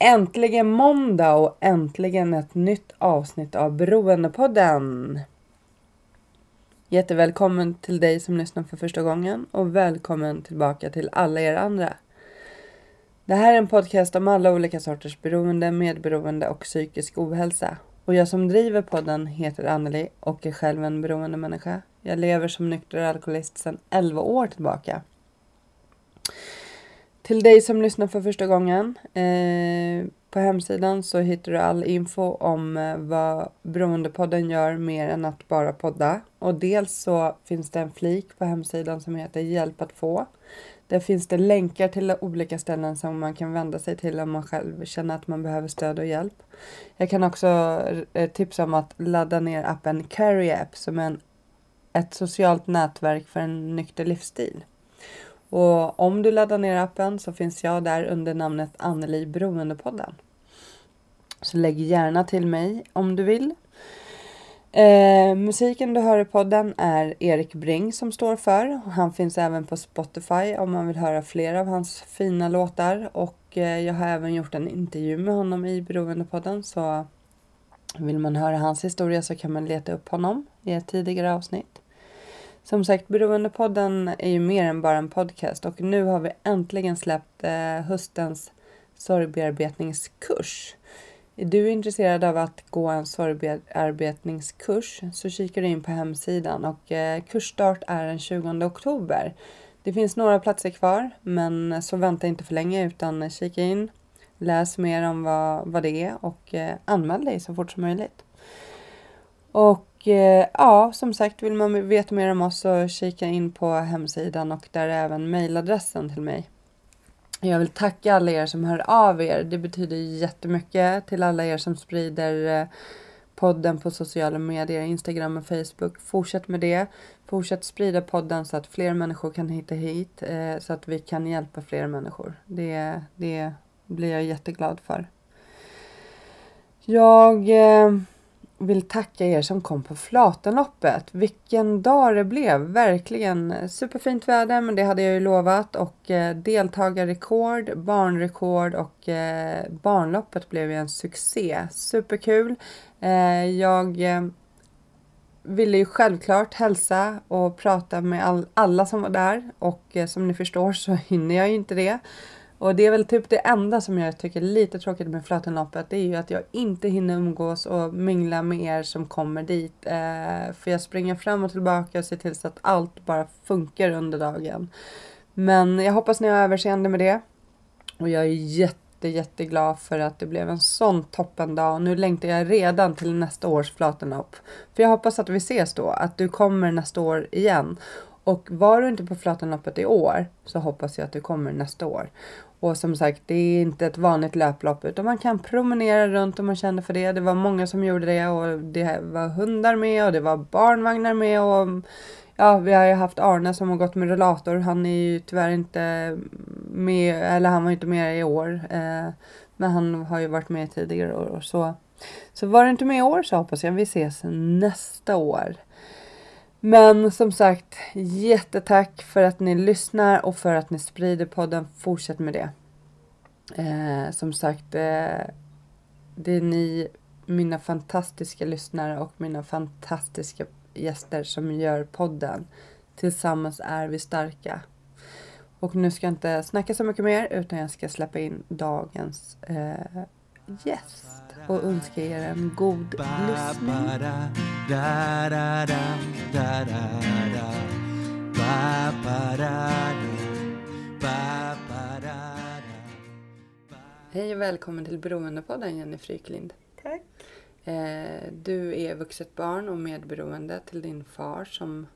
Äntligen måndag och äntligen ett nytt avsnitt av Beroendepodden. Jättevälkommen till dig som lyssnar för första gången och välkommen tillbaka till alla er andra. Det här är en podcast om alla olika sorters beroende, medberoende och psykisk ohälsa. Och jag som driver podden heter Anneli och är själv en beroende människa. Jag lever som nykter alkoholist sedan 11 år tillbaka. Till dig som lyssnar för första gången. Eh, på hemsidan så hittar du all info om eh, vad Beroendepodden gör mer än att bara podda. Och dels så finns det en flik på hemsidan som heter Hjälp att få. Där finns det länkar till olika ställen som man kan vända sig till om man själv känner att man behöver stöd och hjälp. Jag kan också eh, tipsa om att ladda ner appen Carry App som är en, ett socialt nätverk för en nykter livsstil. Och om du laddar ner appen så finns jag där under namnet Anneli Beroendepodden. Så lägg gärna till mig om du vill. Eh, musiken du hör i podden är Erik Bring som står för. Han finns även på Spotify om man vill höra fler av hans fina låtar. Och eh, jag har även gjort en intervju med honom i Beroendepodden. Så vill man höra hans historia så kan man leta upp honom i ett tidigare avsnitt. Som sagt, Beroendepodden är ju mer än bara en podcast och nu har vi äntligen släppt eh, höstens sorgbearbetningskurs. Är du intresserad av att gå en sorgbearbetningskurs så kikar du in på hemsidan och eh, kursstart är den 20 oktober. Det finns några platser kvar men så vänta inte för länge utan kika in, läs mer om vad, vad det är och eh, anmäl dig så fort som möjligt. Och Eh, ja, som sagt, vill man veta mer om oss så kika in på hemsidan och där är även mejladressen till mig. Jag vill tacka alla er som hör av er. Det betyder jättemycket till alla er som sprider eh, podden på sociala medier, Instagram och Facebook. Fortsätt med det. Fortsätt sprida podden så att fler människor kan hitta hit eh, så att vi kan hjälpa fler människor. Det, det blir jag jätteglad för. Jag eh, vill tacka er som kom på Flatenloppet. Vilken dag det blev! Verkligen superfint väder, men det hade jag ju lovat. Och eh, deltagarrekord, barnrekord och eh, barnloppet blev ju en succé. Superkul! Eh, jag eh, ville ju självklart hälsa och prata med all, alla som var där. Och eh, som ni förstår så hinner jag ju inte det. Och det är väl typ det enda som jag tycker är lite tråkigt med Flatenloppet. Det är ju att jag inte hinner umgås och mingla med er som kommer dit. Eh, för jag springer fram och tillbaka och ser till så att allt bara funkar under dagen. Men jag hoppas ni har överseende med det. Och jag är jätte, jätteglad för att det blev en sån toppendag. Och nu längtar jag redan till nästa års Flatenlopp. För jag hoppas att vi ses då. Att du kommer nästa år igen. Och var du inte på Flatenloppet i år så hoppas jag att du kommer nästa år. Och som sagt, det är inte ett vanligt löplopp utan man kan promenera runt om man känner för det. Det var många som gjorde det och det var hundar med och det var barnvagnar med och ja, vi har ju haft Arne som har gått med rullator. Han är ju tyvärr inte med, eller han var inte med i år. Eh, men han har ju varit med tidigare år. Så, så var du inte med i år så hoppas jag vi ses nästa år. Men som sagt, jättetack för att ni lyssnar och för att ni sprider podden. Fortsätt med det. Eh, som sagt, eh, det är ni, mina fantastiska lyssnare och mina fantastiska gäster som gör podden. Tillsammans är vi starka. Och nu ska jag inte snacka så mycket mer utan jag ska släppa in dagens eh, gäst och önska er en god lyssning. Hej och välkommen till Beroendepodden Jenny Fryklind. Tack. Eh, du är vuxet barn och medberoende till din far som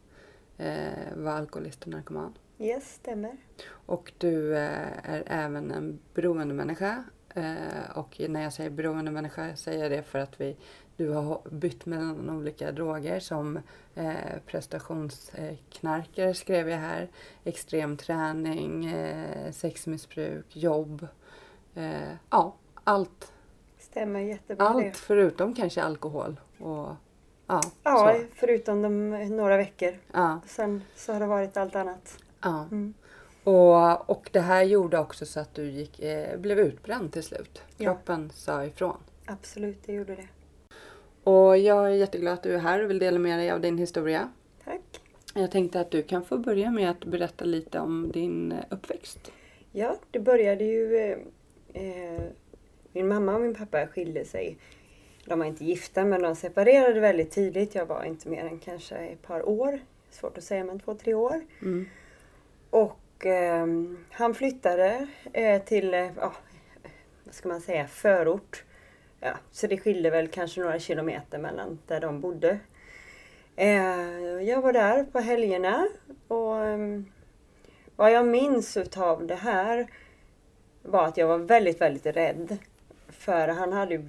eh, var alkoholist och narkoman. Yes, stämmer. Och du eh, är även en beroendemänniska. Eh, och när jag säger beroendemänniska säger jag det för att vi, du har bytt mellan olika droger som eh, prestationsknarkare skrev jag här, extrem träning, eh, sexmissbruk, jobb. Eh, ja, allt. Stämmer jättebra Allt det. förutom kanske alkohol. Och, ja, Ja, så. förutom de några veckor. ja, Sen så har det varit allt annat. ja. Mm. Och, och det här gjorde också så att du gick, eh, blev utbränd till slut. Ja. Kroppen sa ifrån. Absolut, det gjorde det. Och jag är jätteglad att du är här och vill dela med dig av din historia. Tack. Jag tänkte att du kan få börja med att berätta lite om din eh, uppväxt. Ja, det började ju... Eh, eh, min mamma och min pappa skilde sig. De var inte gifta men de separerade väldigt tidigt. Jag var inte mer än kanske ett par år. Svårt att säga men två, tre år. Mm. Och eh, han flyttade eh, till, eh, ja, vad ska man säga, förort. Ja, så det skilde väl kanske några kilometer mellan där de bodde. Eh, jag var där på helgerna och eh, vad jag minns utav det här var att jag var väldigt, väldigt rädd. För han hade ju-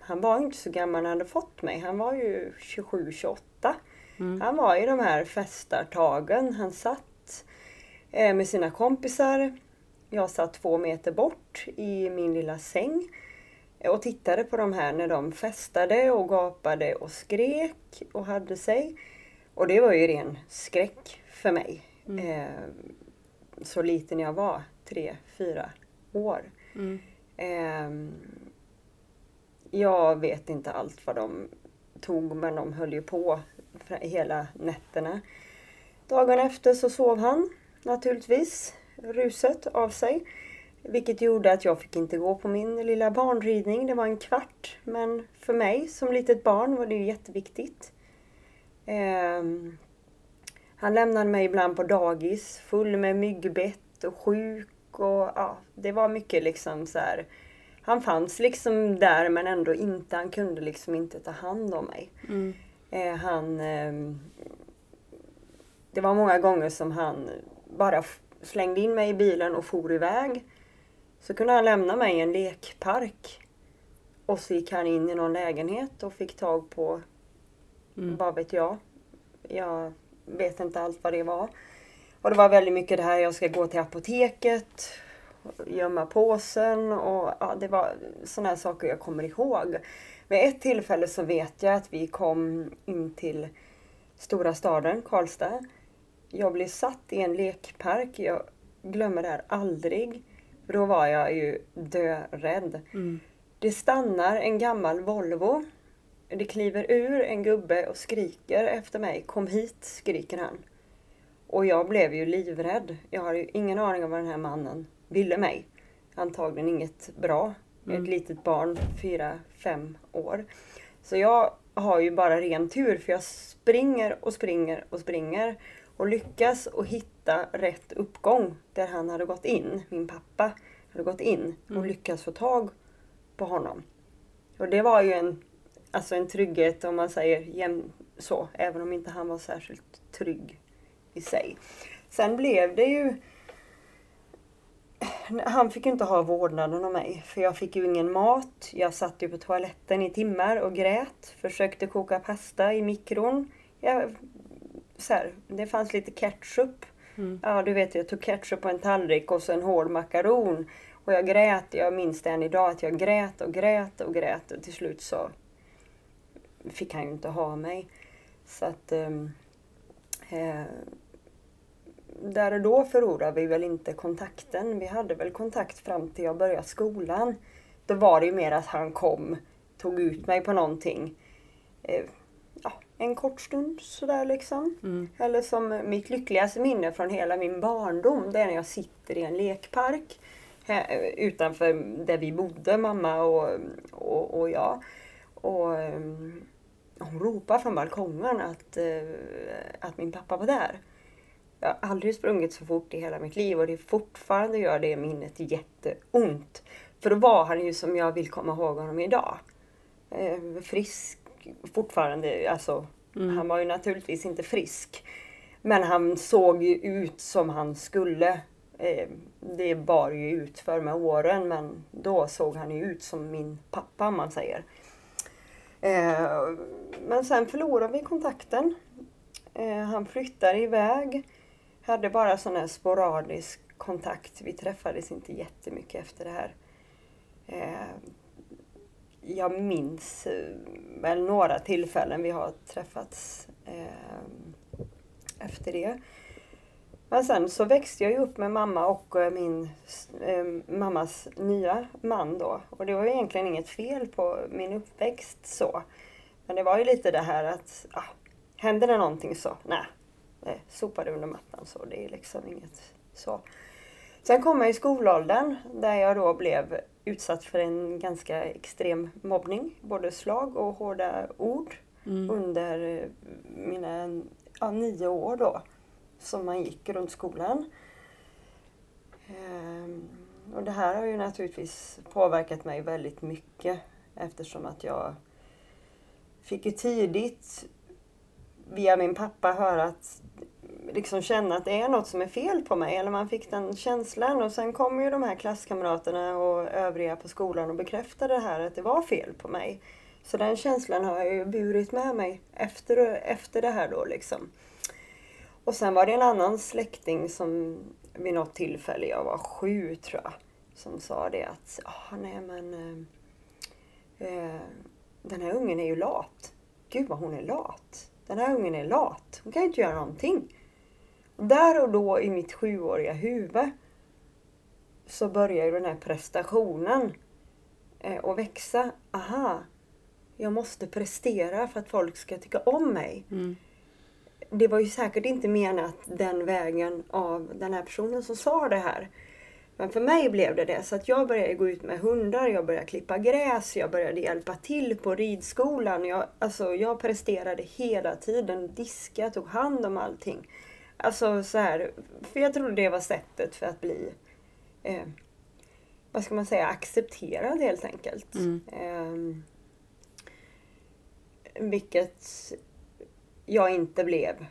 han var inte så gammal när han hade fått mig. Han var ju 27-28. Mm. Han var i de här festartagen. Han satt med sina kompisar. Jag satt två meter bort i min lilla säng och tittade på de här när de festade och gapade och skrek och hade sig. Och det var ju ren skräck för mig. Eh, så liten jag var, tre, fyra år. Mm. Ehm, jag vet inte allt vad de tog men de höll ju på hela nätterna. Dagen efter så sov han naturligtvis ruset av sig. Vilket gjorde att jag fick inte gå på min lilla barnridning. Det var en kvart. Men för mig som litet barn var det ju jätteviktigt. Ehm, han lämnade mig ibland på dagis full med myggbett och sjuk och ja, det var mycket liksom så här. Han fanns liksom där men ändå inte. Han kunde liksom inte ta hand om mig. Mm. Eh, han... ehm, det var många gånger som han bara slängde in mig i bilen och for iväg. Så kunde han lämna mig i en lekpark. Och så gick han in i någon lägenhet och fick tag på, Mm. vad vet jag. Jag vet inte allt vad det var. Och det var väldigt mycket det här, jag ska gå till apoteket, gömma påsen och ja, det var sådana här saker jag kommer ihåg. Vid ett tillfälle så vet jag att vi kom in till stora staden, Karlstad. Jag blev satt i en lekpark. Jag glömmer det här aldrig. För då var jag ju dörädd. Mm. Det stannar en gammal Volvo. Det kliver ur en gubbe och skriker efter mig. Kom hit, skriker han. Och jag blev ju livrädd. Jag har ju ingen aning om vad den här mannen ville mig. Antagligen inget bra. Mm. Ett litet barn, fyra, fem år. Så jag har ju bara ren tur för jag springer och springer och springer och lyckas att hitta rätt uppgång där han hade gått in. Min pappa hade gått in och Mm. lyckats få tag på honom. Och det var ju en, alltså en trygghet om man säger jäm, så, även om inte han var särskilt trygg i sig. Sen blev det ju han fick ju inte ha vårdnaden om mig för jag fick ju ingen mat. Jag satt ju på toaletten i timmar och grät. Försökte koka pasta i mikron. Jag, så här, det fanns lite ketchup. Mm. Ja, du vet, jag tog ketchup på en tallrik och så en hård makaron. Och jag grät, jag minns det än idag, att jag grät och grät och grät och till slut så fick han ju inte ha mig. Så att... ehm, eh, där och då förlorade vi väl inte kontakten. Vi hade väl kontakt fram till jag började skolan. Då var det ju mer att han kom, tog ut mig på någonting. Eh, en kort stund sådär liksom. Mm. Eller som mitt lyckligaste minne från hela min barndom, det är när jag sitter i en lekpark här, utanför där vi bodde, mamma och, och, och jag. Och um, hon ropar från balkongen att, eh, att min pappa var där. Jag har aldrig sprungit så fort i hela mitt liv och det fortfarande gör det minnet jätteont. För då var han ju som jag vill komma ihåg honom idag. Eh, fortfarande, alltså Mm. han var ju naturligtvis inte frisk. Men han såg ju ut som han skulle. Eh, det bar ju ut för med åren men då såg han ju ut som min pappa om man säger. Eh, men sen förlorade vi kontakten. Eh, han flyttade iväg. Hade bara sån här sporadisk kontakt. Vi träffades inte jättemycket efter det här. Jag minns eh, väl några tillfällen vi har träffats eh, efter det. Men sen så växte jag ju upp med mamma och eh, min eh, mammas nya man då. Och det var ju egentligen inget fel på min uppväxt så. Men det var ju lite det här att, ah, händer det någonting så, nej, eh, Sopar det under mattan så. Det är liksom inget så. Sen kom jag i skolåldern där jag då blev utsatt för en ganska extrem mobbning. Både slag och hårda ord Mm. under eh, mina ja, nio år då som man gick runt skolan. Ehm, och det här har ju naturligtvis påverkat mig väldigt mycket eftersom att jag fick ju tidigt via min pappa höra att liksom känna att det är något som är fel på mig. Eller man fick den känslan och sen kom ju de här klasskamraterna och övriga på skolan och bekräftade det här att det var fel på mig. Så den känslan har jag ju burit med mig efter, efter det här då liksom. Och sen var det en annan släkting som vid något tillfälle, jag var sju tror jag, som sa det att ah, nej men eh, eh, den här ungen är ju lat. Gud vad hon är lat. Den här ungen är lat. Hon kan ju inte göra någonting. Där och då i mitt sjuåriga huvud så börjar den här prestationen eh, att växa. Aha, jag måste prestera för att folk ska tycka om mig. Mm. Det var ju säkert inte menat den vägen av den här personen som sa det här. Men för mig blev det det. Så att jag började gå ut med hundar, jag började klippa gräs, jag började hjälpa till på ridskolan. Jag, alltså, jag presterade hela tiden, diska, tog hand om allting. Alltså så här, för jag trodde det var sättet för att bli, eh, vad ska man säga, accepterad helt enkelt. Mm. Ehm, vilket jag inte blev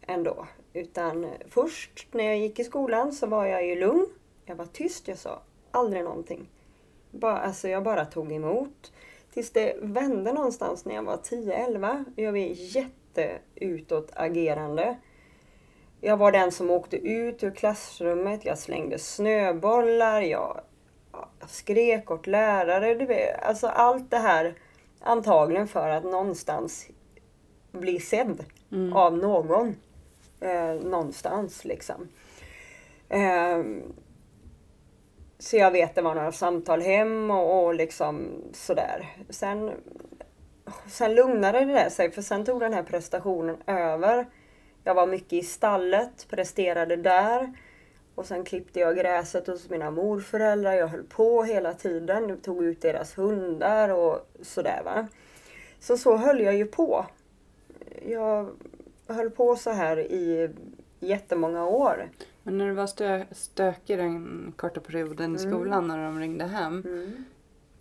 ändå. Utan först när jag gick i skolan så var jag ju lugn. Jag var tyst, jag sa aldrig någonting. Bara, alltså jag bara tog emot. Tills det vände någonstans när jag var 10-11. Jag var jätteutåtagerande. Jag var den som åkte ut ur klassrummet, jag slängde snöbollar, jag, jag skrek åt lärare. Du vet, alltså allt det här antagligen för att någonstans bli sedd Mm. av någon. Eh, någonstans liksom. Eh, så jag vet det var några samtal hem och, och liksom sådär. Sen, sen lugnade det där sig för sen tog den här prestationen över. Jag var mycket i stallet, presterade där. Och sen klippte jag gräset hos mina morföräldrar. Jag höll på hela tiden. Jag tog ut deras hundar och sådär va. Så så höll jag ju på. Jag höll på så här i jättemånga år. Men när du var stö stökig den korta perioden i Mm. skolan när de ringde hem. Mm.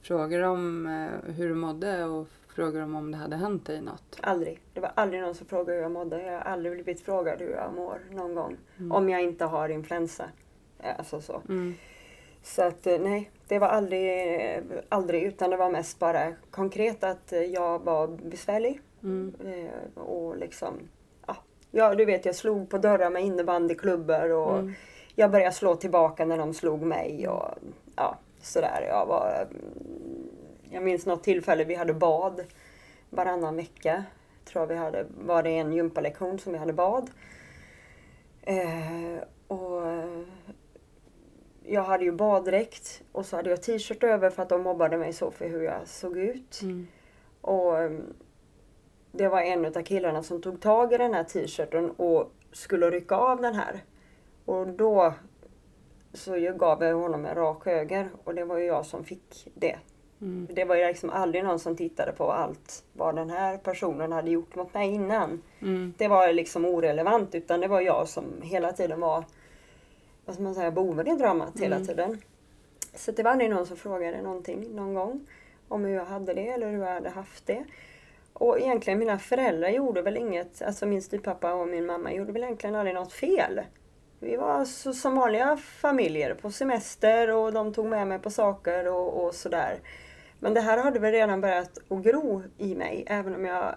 Frågade de eh, hur du mådde och frågade de om det hade hänt dig något? Aldrig. Det var aldrig någon som frågade hur jag mådde. Jag har aldrig blivit frågad hur jag mår någon gång. Mm. Om jag inte har influensa. Alltså så. Mm. Så att eh, nej, det var aldrig, eh, aldrig utan det var mest bara konkret att eh, jag var besvärlig. Mm. Eh, Och liksom, ja, ja du vet jag slog på dörrar med innebandyklubbor och Mm. jag började slå tillbaka när de slog mig och ja, sådär. Jag var, mm, jag minns något tillfälle vi hade bad varannan vecka. Tror jag vi hade, var det en gympalektion som vi hade bad. Eh, och jag hade ju baddräkt och så hade jag t-shirt över för att de mobbade mig så för hur jag såg ut. Mm. Och mm, det var en av killarna som tog tag i den här t-shirten och skulle rycka av den här. Och då så jag gav jag honom en rak höger och det var ju jag som fick det. Mm. Det var ju liksom aldrig någon som tittade på allt vad den här personen hade gjort mot mig innan. Mm. Det var liksom orelevant utan det var jag som hela tiden var vad ska man säga, boven i dramat hela Mm. tiden. Så det var aldrig någon som frågade någonting någon gång. om hur jag hade det eller hur jag hade haft det. Och egentligen mina föräldrar gjorde väl inget, alltså min styvpappa och min mamma gjorde väl egentligen aldrig något fel. Vi var så, som vanliga familjer på semester och de tog med mig på saker och, och sådär. Men det här hade väl redan börjat att gro i mig, även om jag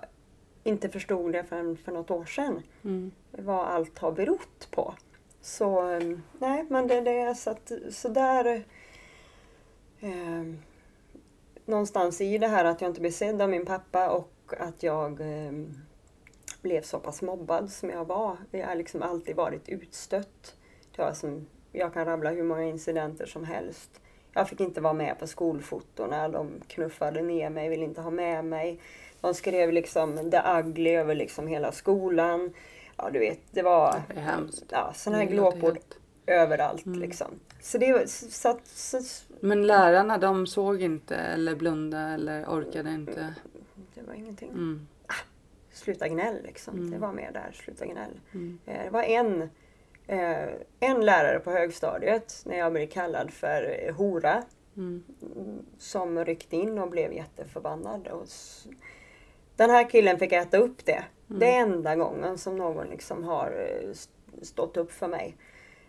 inte förstod det förrän för något år sedan. Mm. Vad allt har berott på. Så um, nej, men det, det är så att så där eh, någonstans i det här att jag inte blev sedd av min pappa och att jag eh, blev så pass mobbad som jag var. Jag har liksom alltid varit utstött. Var som, jag kan rabbla hur många incidenter som helst. Jag fick inte vara med på skolfotona. De knuffade ner mig, ville inte ha med mig. De skrev liksom the ugly över liksom hela skolan. Ja, du vet, det var Det ja, sådana här glåpord överallt. Mm. Liksom. Så det så, att- så, Men lärarna de såg inte eller blundade eller orkade inte. det var ingenting. Mm. Sluta gnäll liksom. Mm. Det var mer där, sluta gnäll. Mm. Eh, Det var en, en lärare på högstadiet när jag blev kallad för eh, hora Mm. mm, som ryckte in och blev jätteförbannad. Och den här killen fick äta upp det. Det är enda gången som någon liksom har eh, st- stått upp för mig.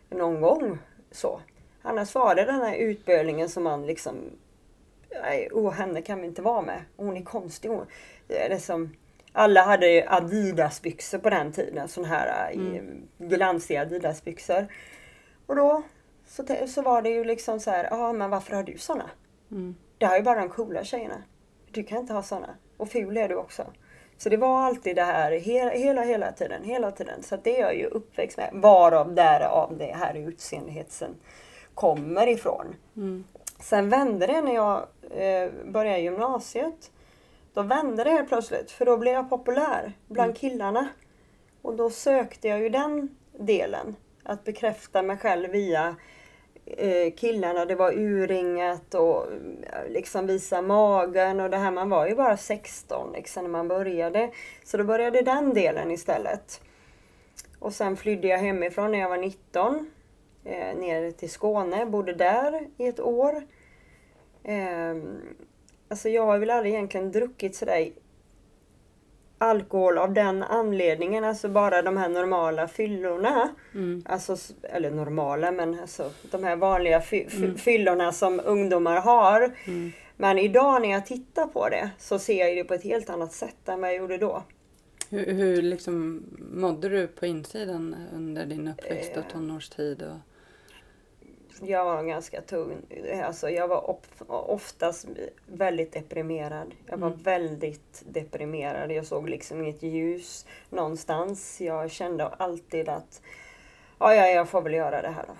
Någon gång så. Annars var det den här utbölingen som man liksom Nej, oh, henne kan vi inte vara med. Hon är konstig. Hon, det är det som, alla hade ju Adidas-byxor på den tiden. Sån här mm. glansiga Adidas-byxor. Och då så, så var det ju liksom så här, ja men varför har du såna? Mm. Det har ju bara de coola tjejerna. Du kan inte ha såna. Och ful är du också. Så det var alltid det här hela, hela, hela tiden, hela tiden. Så det är jag ju uppväxt med. Varav därav det här utseendehetsen kommer ifrån. Mm. Sen vände det när jag eh, började gymnasiet. Då vände det helt plötsligt för då blev jag populär bland killarna. Och då sökte jag ju den delen. Att bekräfta mig själv via eh, killarna. Det var urringat och eh, liksom visa magen och det här. Man var ju bara 16 liksom, när man började. Så då började den delen istället. Och sen flydde jag hemifrån när jag var 19 eh, ner till Skåne, bodde där i ett år. Eh, alltså jag har väl aldrig egentligen druckit sådär alkohol av den anledningen, alltså bara de här normala fyllorna. Mm. Alltså, eller normala, men alltså de här vanliga fy, fy, Mm. fyllorna som ungdomar har. Mm. Men idag när jag tittar på det så ser jag det på ett helt annat sätt än vad jag gjorde då. Hur, hur liksom mådde du på insidan under din uppväxt och Eh. tonårstid? Och, Jag var ganska tung. Alltså jag var oftast väldigt deprimerad. Jag var Mm. väldigt deprimerad. Jag såg liksom inget ljus någonstans. Jag kände alltid att ja, ja, jag får väl göra det här då.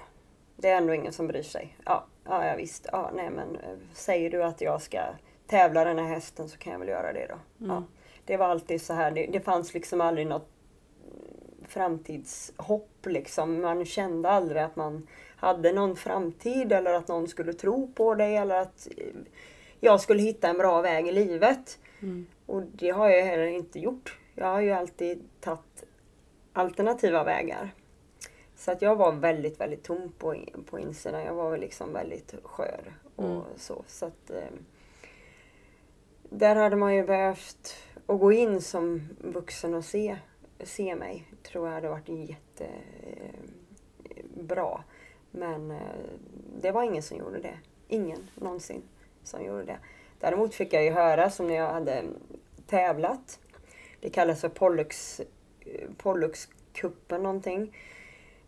Det är ändå ingen som bryr sig. Ja, ja, ja visst. Ja, nej, men eh, säger du att jag ska tävla den här hästen så kan jag väl göra det då. Mm. Ja, det var alltid så här. Det, det fanns liksom aldrig något framtidshopp liksom. Man kände aldrig att man hade någon framtid eller att någon skulle tro på dig eller att eh, jag skulle hitta en bra väg i livet. mm. Och det har jag heller inte gjort. Jag har ju alltid tagit alternativa vägar. Så att jag var väldigt, väldigt tom på, på insidan. Jag var liksom väldigt skör och Mm. så. så att, eh, där hade man ju behövt att gå in som vuxen och se, se mig. Tror jag hade varit jättebra. Men eh, det var ingen som gjorde det. Ingen någonsin som gjorde det. Däremot fick jag ju höra som när jag hade mm, tävlat. Det kallas för Pollux, eh, Polluxkuppen någonting.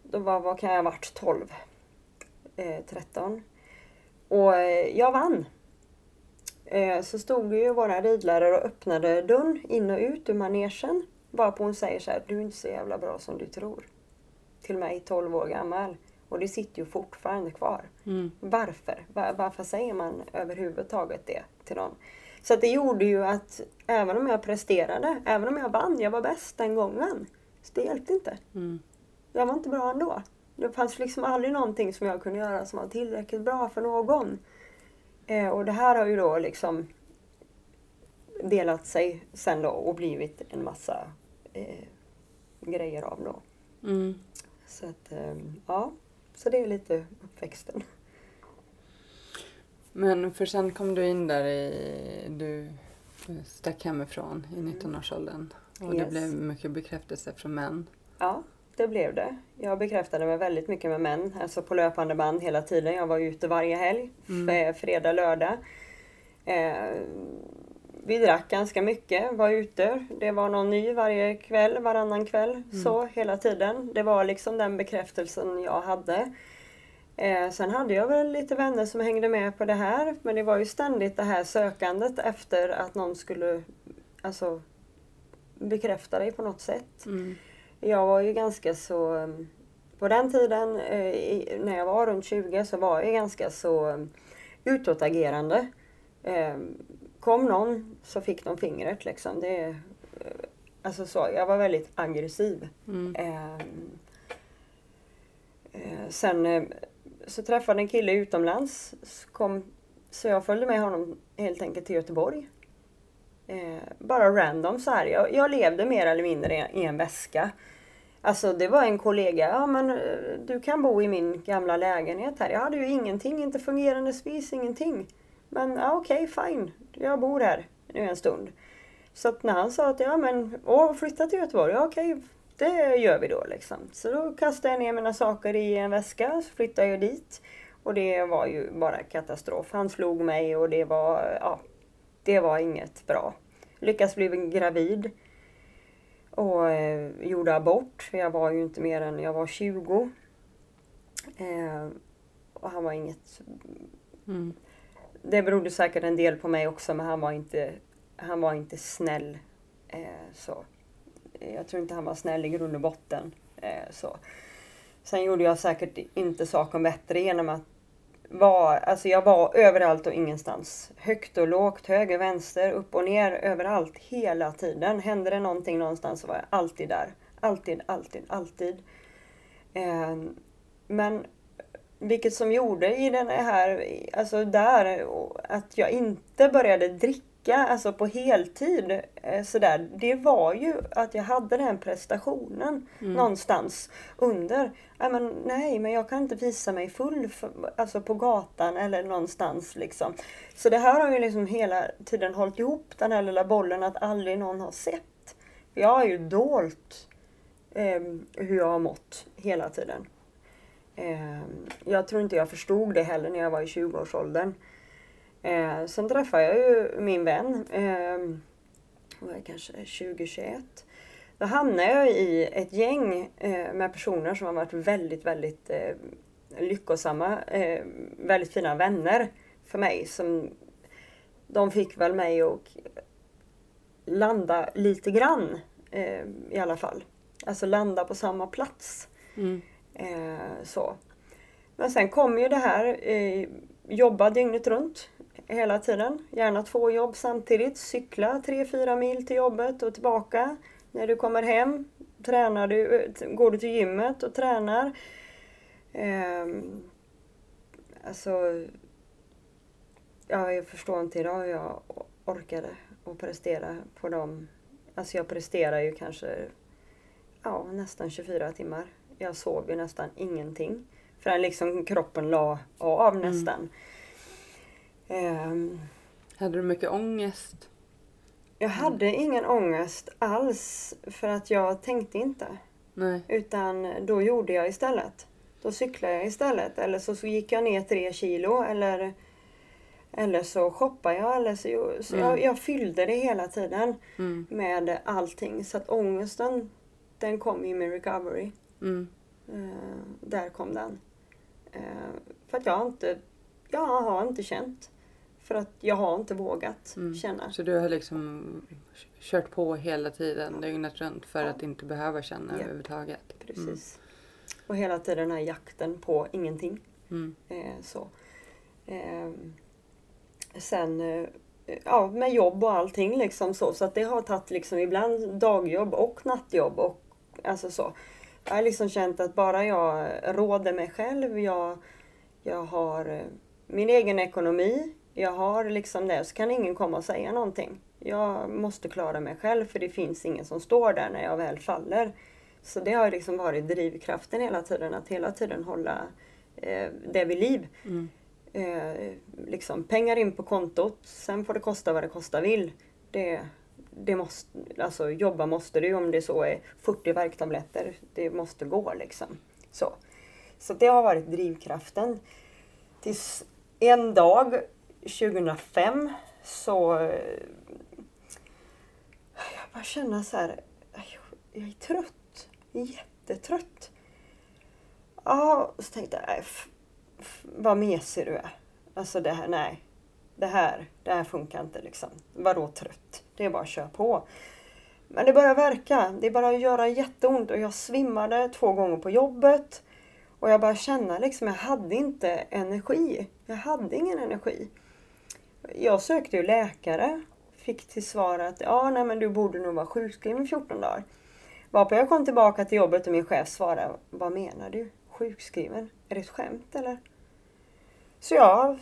Då var, vad kan jag ha varit? 12? Eh, 13. Och eh, jag vann. Eh, så stod ju våra ridlärare och öppnade dörren in och ut ur manegen. Varpå hon säger så här, du är inte så jävla bra som du tror. Till mig 12 år gammal. Och det sitter ju fortfarande kvar. Mm. Varför? Va- Varför säger man överhuvudtaget det till någon? Så att det gjorde ju att även om jag presterade, även om jag vann, jag var bäst den gången. Så det hjälpte inte. Mm. Jag var inte bra ändå. Det fanns liksom aldrig någonting som jag kunde göra som var tillräckligt bra för någon. Eh, och det här har ju då liksom delat sig sen då och blivit en massa eh, grejer av då. Mm. Så att, eh, ja. Så det är lite uppväxten. Men för sen kom du in där i... Du stack hemifrån i 19-årsåldern. Och det Yes. blev mycket bekräftelse från män. Ja, det blev det. Jag bekräftade mig väldigt mycket med män, alltså på löpande band hela tiden. Jag var ute varje helg, f- fredag, lördag. Eh, vi drack ganska mycket, var ute. Det var någon ny varje kväll, varannan kväll, så hela tiden. Det var liksom den bekräftelsen jag hade. Eh, sen hade jag väl lite vänner som hängde med på det här, men det var ju ständigt det här sökandet efter att någon skulle alltså, bekräfta dig på något sätt. Mm. Jag var ju ganska så... På den tiden, eh, när jag var runt 20, så var jag ganska så utåtagerande. Eh, Kom någon så fick de fingret liksom. Det, eh, alltså så, jag var väldigt aggressiv. Mm. Eh, eh, Sen eh, så träffade en kille utomlands. Så, kom, så jag följde med honom helt enkelt till Göteborg. Eh, bara random så här. Jag, jag levde mer eller mindre i en väska. Alltså det var en kollega, ja men eh, du kan bo i min gamla lägenhet här. Jag hade ju ingenting, inte fungerande spis, ingenting. Men ja, okej, fine. Jag bor här nu en stund. Så att när han sa att ja men, åh flytta till Göteborg, ja okej, det gör vi då liksom. Så då kastade jag ner mina saker i en väska, så flyttade jag dit. Och det var ju bara katastrof. Han slog mig och det var, ja, det var inget bra. Lyckas bli gravid. Och eh, gjorde abort. Jag var ju inte mer än, jag var 20. Eh, och han var inget Mm det berodde säkert en del på mig också men han var inte, han var inte snäll. Eh, så. Jag tror inte han var snäll i grund och botten. Eh, så. Sen gjorde jag säkert inte saken bättre genom att vara, alltså jag var överallt och ingenstans. Högt och lågt, höger, vänster, upp och ner, överallt, hela tiden. Hände det någonting någonstans så var jag alltid där. Alltid, alltid, alltid. Eh, men vilket som gjorde i den här, alltså där, att jag inte började dricka alltså på heltid eh, sådär. Det var ju att jag hade den prestationen någonstans under. Ja, men, nej, men jag kan inte visa mig full för, alltså på gatan eller någonstans liksom. Så det här har ju liksom hela tiden hållit ihop den här lilla bollen att aldrig någon har sett. Jag har ju dolt eh, hur jag har mått hela tiden. Ehm, jag tror inte jag förstod det heller när jag var i 20-årsåldern. Ehm, sen träffade jag ju min vän, eh, vad är det, kanske 2021. Då hamnade jag i ett gäng eh, med personer som har varit väldigt, väldigt eh, lyckosamma, ehm, väldigt fina vänner för mig. Som, de fick väl mig att landa lite grann i alla fall. Alltså landa på samma plats. Mm. Eh, så. Men sen kom ju det här, eh, jobba dygnet runt hela tiden. Gärna två jobb samtidigt. Cykla 3-4 mil till jobbet och tillbaka. När du kommer hem tränar du, eh, går du till gymmet och tränar. Eh, alltså, ja, jag förstår inte idag hur jag orkade att prestera på dem. Alltså jag presterar ju kanske ja, nästan 24 timmar. Jag sov ju nästan ingenting. Förrän liksom kroppen la av nästan. Ehm, Hade du mycket ångest? jag hade ingen ångest alls för att jag tänkte inte. Nej. Utan då gjorde jag istället. Då cyklade jag istället. Eller så, så gick jag ner tre kilo. Eller, eller så shoppade jag. Eller så, så Mm. jag, jag fyllde det hela tiden Mm. med allting. Så att ångesten den kom ju med recovery. Mm. Eh, där kom den. Eh, för att jag har inte, jag har inte känt. För att jag har inte vågat Mm. känna. Så du har liksom kört på hela tiden dygnet runt för Ja. att inte behöva känna Ja. överhuvudtaget? Precis. Och hela tiden den här jakten på ingenting. Mm. Eh, så. Eh, sen eh, ja, med jobb och allting liksom så. Så att det har tagit liksom ibland dagjobb och nattjobb. Och, alltså så. Jag har liksom känt att bara jag råder mig själv. Jag, jag har eh, min egen ekonomi. Jag har liksom det. Så kan ingen komma och säga någonting. Jag måste klara mig själv för det finns ingen som står där när jag väl faller. Så det har liksom varit drivkraften hela tiden. Att hela tiden hålla eh, det vid liv. Mm. Eh, liksom pengar in på kontot, sen får det kosta vad det kosta vill. Det, det måste, alltså jobba måste du om det så är 40 värktabletter. Det måste gå liksom. Så, så det har varit drivkraften. Tills en dag 2005 så eh, jag bara känna så här, jag är trött. Jättetrött. Ja, så tänkte jag, äh, vad mesig du är. Alltså det här, nej. Det här, det här funkar inte liksom. Vadå trött? Det är bara att köra på. Men det börjar verka. Det börjar göra jätteont och jag svimmade två gånger på jobbet. Och jag bara känna liksom, jag hade inte energi. Jag hade ingen energi. Jag sökte ju läkare. Fick till svar att ja, nej men du borde nog vara sjukskriven 14 dagar. Varpå jag kom tillbaka till jobbet och min chef svarade, vad menar du? Sjukskriven? Är det ett skämt eller? Så jag,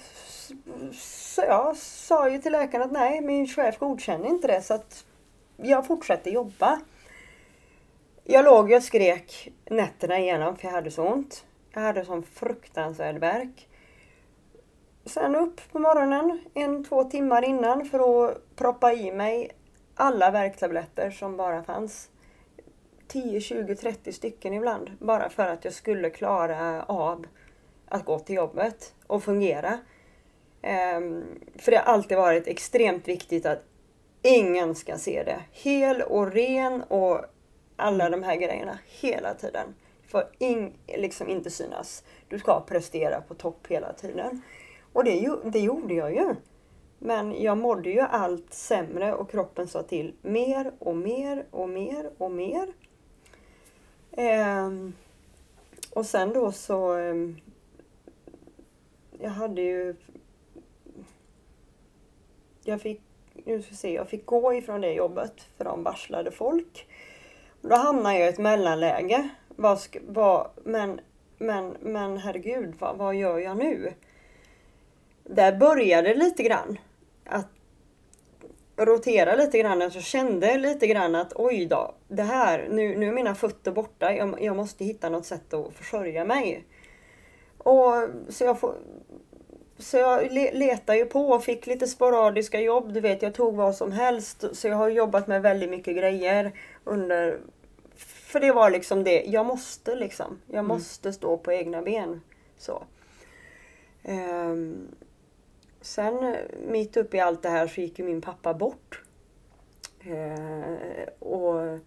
så jag sa ju till läkaren att nej, min chef godkänner inte det så att jag fortsätter jobba. Jag låg och skrek nätterna igenom för jag hade så ont. Jag hade sån fruktansvärd värk. Sen upp på morgonen, en, två timmar innan för att proppa i mig alla värktabletter som bara fanns. 10, 20, 30 stycken ibland. Bara för att jag skulle klara av att gå till jobbet och fungera. Um, för det har alltid varit extremt viktigt att ingen ska se det. Hel och ren och alla de här grejerna hela tiden. Får in, liksom inte synas. Du ska prestera på topp hela tiden. Och det, det gjorde jag ju. Men jag mådde ju allt sämre och kroppen sa till mer och mer och mer och mer. Um, och sen då så ehm, jag hade ju... Jag fick, nu ska se, jag fick gå ifrån det jobbet för de varslade folk. Då hamnade jag i ett mellanläge. Vad, vad, men, men, men herregud, vad, vad gör jag nu? Där började det lite grann att rotera lite grann. Alltså jag kände lite grann att oj då, det här, nu, nu är mina fötter borta. Jag, jag måste hitta något sätt att försörja mig. Och, så jag får, så jag letade ju på och fick lite sporadiska jobb. Du vet, jag tog vad som helst. Så jag har jobbat med väldigt mycket grejer under... För det var liksom det, jag måste liksom. Jag mm. måste stå på egna ben. Så. Um, sen mitt uppe i allt det här så gick ju min pappa bort. Uh, och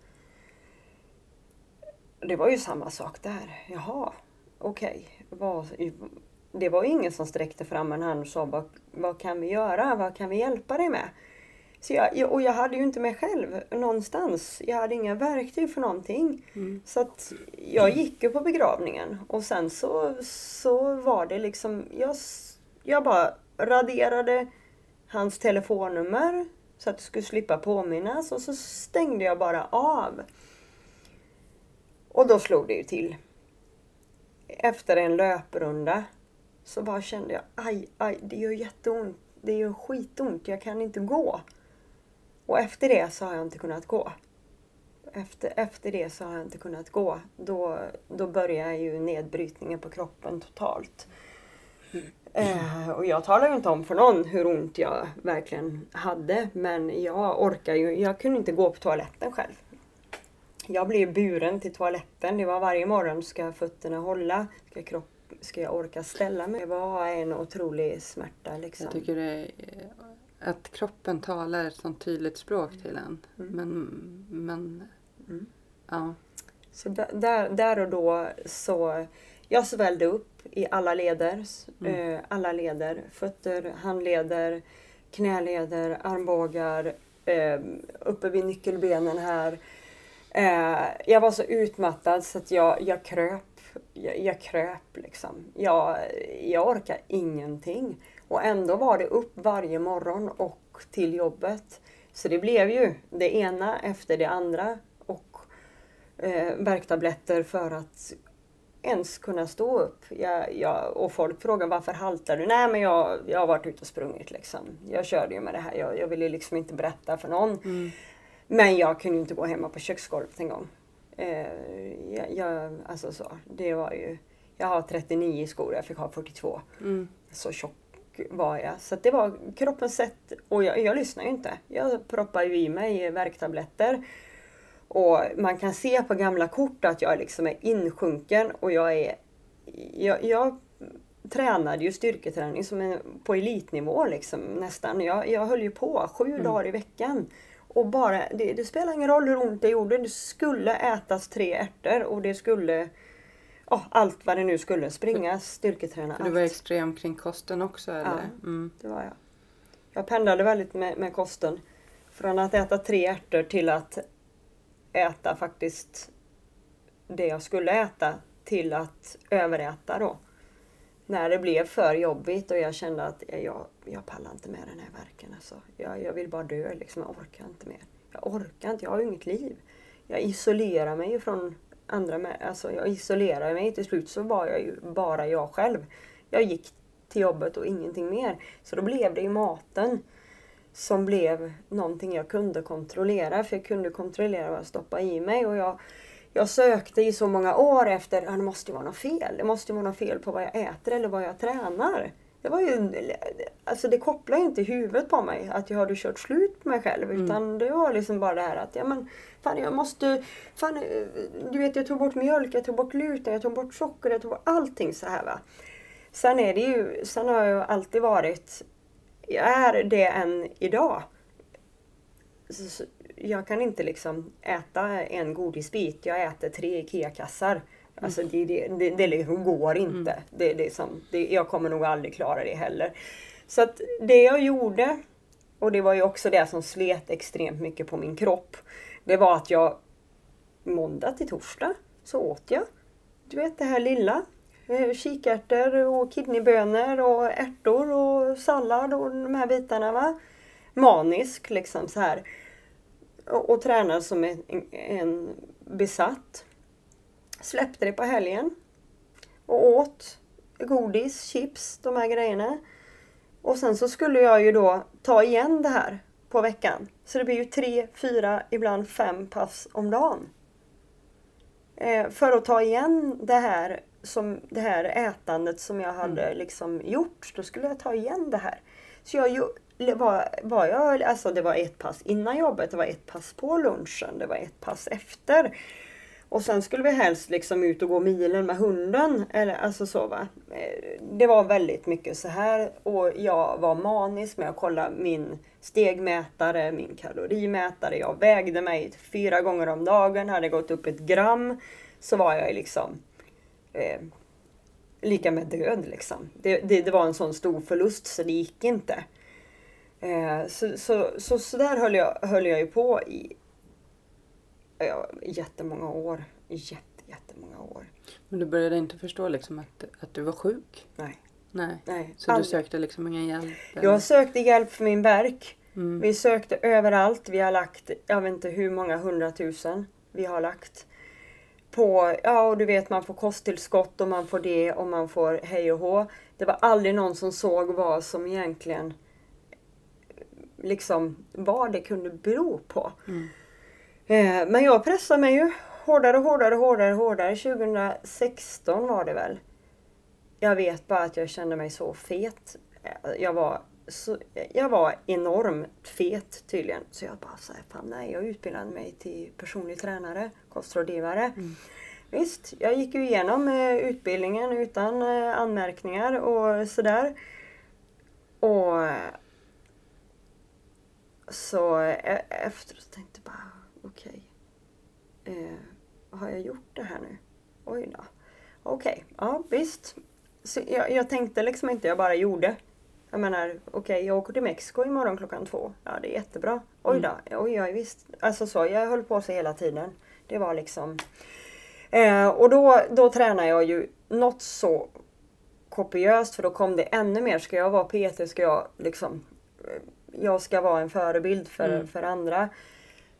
det var ju samma sak där. Jaha, okej. Okay det var ingen som sträckte fram en hand och sa vad, vad kan vi göra? Vad kan vi hjälpa dig med? Så jag, och jag hade ju inte mig själv någonstans. Jag hade inga verktyg för någonting. Mm. Så att jag gick ju på begravningen och sen så, så var det liksom, jag, jag bara raderade hans telefonnummer så att det skulle slippa påminnas och så stängde jag bara av. Och då slog det ju till. Efter en löprunda så bara kände jag aj, aj, det gör jätteont. Det gör skitont. Jag kan inte gå. Och efter det så har jag inte kunnat gå. Efter, efter det så har jag inte kunnat gå. Då, då börjar ju nedbrytningen på kroppen totalt. Eh, och jag talar ju inte om för någon hur ont jag verkligen hade. Men jag orkar ju. Jag kunde inte gå på toaletten själv. Jag blev buren till toaletten. Det var varje morgon. Ska fötterna hålla? Ska kroppen ska jag orka ställa mig? Det var en otrolig smärta. Liksom. Jag tycker det att kroppen talar ett sånt tydligt språk till en. Mm. Men, men mm. ja. Så där, där och då så jag svällde upp i alla leder. Mm. Eh, alla leder. Fötter, handleder, knäleder, armbågar. Eh, uppe vid nyckelbenen här. Eh, jag var så utmattad så att jag, jag kröp jag, jag kröp liksom. Jag, jag orkade ingenting. Och ändå var det upp varje morgon och till jobbet. Så det blev ju det ena efter det andra. Och eh, värktabletter för att ens kunna stå upp. Jag, jag, och folk frågar varför haltar du? Nej men jag, jag har varit ute och sprungit liksom. Jag körde ju med det här. Jag, jag ville liksom inte berätta för någon. Mm. Men jag kunde inte gå hemma på köksgolvet en gång. Eh, jag, jag, alltså så, det var ju Jag har 39 skor, jag fick ha 42. Mm. Så tjock var jag. Så det var kroppens sätt. Och jag, jag lyssnar ju inte. Jag proppar ju i mig värktabletter. Och man kan se på gamla kort att jag liksom är insjunken och jag är... Jag, jag tränade ju styrketräning som en, på elitnivå liksom nästan. Jag, jag höll ju på sju Mm. dagar i veckan. Och bara, det, det spelar ingen roll hur ont det gjorde. Det skulle ätas tre ärtor och det skulle... ja, allt vad det nu skulle. Springa, styrketräna, För du var allt. extrem kring kosten också eller? Mm. Det var jag. Jag pendlade väldigt med, med kosten. Från att äta tre ärtor till att äta faktiskt det jag skulle äta till att överäta då. När det blev för jobbigt och jag kände att jag, jag pallar inte med den här verken. Alltså. Jag, jag vill bara dö liksom. Jag orkar inte mer. Jag orkar inte. Jag har ju inget liv. Jag isolerar mig från andra. Med, alltså jag isolerar mig. Till slut så var jag ju bara jag själv. Jag gick till jobbet och ingenting mer. Så då blev det ju maten som blev någonting jag kunde kontrollera. För jag kunde kontrollera vad jag stoppade i mig. Och jag, jag sökte i så många år efter, ja, det måste ju vara något fel. Det måste ju vara något fel på vad jag äter eller vad jag tränar. Det var ju, alltså det kopplade inte i huvudet på mig att jag hade kört slut på mig själv. Utan det var liksom bara det här att, ja men fan jag måste, fan du vet jag tog bort mjölk, jag tog bort gluten, jag tog bort socker, jag tog bort allting så här va. Sen är det ju, sen har jag alltid varit, jag är det än idag. Så Jag kan inte liksom äta en godisbit, jag äter tre IKEA-kassar. Alltså det, det, det, det liksom går inte. Det, det är som, det, jag kommer nog aldrig klara det heller. Så att det jag gjorde, och det var ju också det som slet extremt mycket på min kropp. Det var att jag måndag till torsdag så åt jag. Du vet det här lilla. Eh, Kikärtor och kidneybönor och ärtor och sallad och de här bitarna va. Manisk liksom så här. Och, och tränade som en, en besatt. Släppte det på helgen. Och åt godis, chips, de här grejerna. Och sen så skulle jag ju då ta igen det här på veckan. Så det blir ju tre, fyra, ibland fem pass om dagen. Eh, för att ta igen det här, som, det här ätandet som jag hade liksom gjort. Då skulle jag ta igen det här. Så jag ju, var, var jag, alltså det var ett pass innan jobbet, det var ett pass på lunchen, det var ett pass efter. Och sen skulle vi helst liksom ut och gå milen med hunden. Eller, alltså så va. Eh, det var väldigt mycket så här. Och jag var manisk med att kolla min stegmätare, min kalorimätare. Jag vägde mig fyra gånger om dagen. Hade gått upp ett gram. Så var jag liksom eh, lika med död liksom. Det, det, det var en sån stor förlust så det gick inte. Eh, så, så, så, så där höll jag, höll jag ju på i ja, jättemånga år. Jätte, jättemånga år. Men du började inte förstå liksom att, att du var sjuk? Nej. Nej. Nej. Så du aldrig. sökte liksom ingen hjälp? eller? Jag sökte hjälp för min verk. Mm. Vi sökte överallt. Vi har lagt, jag vet inte hur många hundratusen vi har lagt. På, ja och du vet man får kosttillskott och man får det och man får hej och hå. Det var aldrig någon som såg vad som egentligen liksom vad det kunde bero på. Mm. Eh, men jag pressade mig ju hårdare, hårdare, hårdare, hårdare. 2016 var det väl. Jag vet bara att jag kände mig så fet. Eh, Jag var, så, jag var enormt fet tydligen. Så jag bara såhär, fan nej, jag utbildade mig till personlig tränare, kostrådgivare. Visst, jag gick ju igenom eh, utbildningen utan eh, anmärkningar och sådär. Och så eh, efteråt tänkte jag bara, okej. Eh, har jag gjort det här nu? Oj då. Okej, ja visst. Så jag, jag tänkte liksom inte, jag bara gjorde. Jag menar, okej jag åker till Mexiko imorgon klockan två. Ja det är jättebra. Oj då, oj ja visst. Alltså så, jag höll på så hela tiden. Det var liksom... Eh, och då, då tränar jag ju något så kopiöst för då kom det ännu mer. Ska jag vara PT ska jag liksom... Jag ska vara en förebild för, Mm. för andra.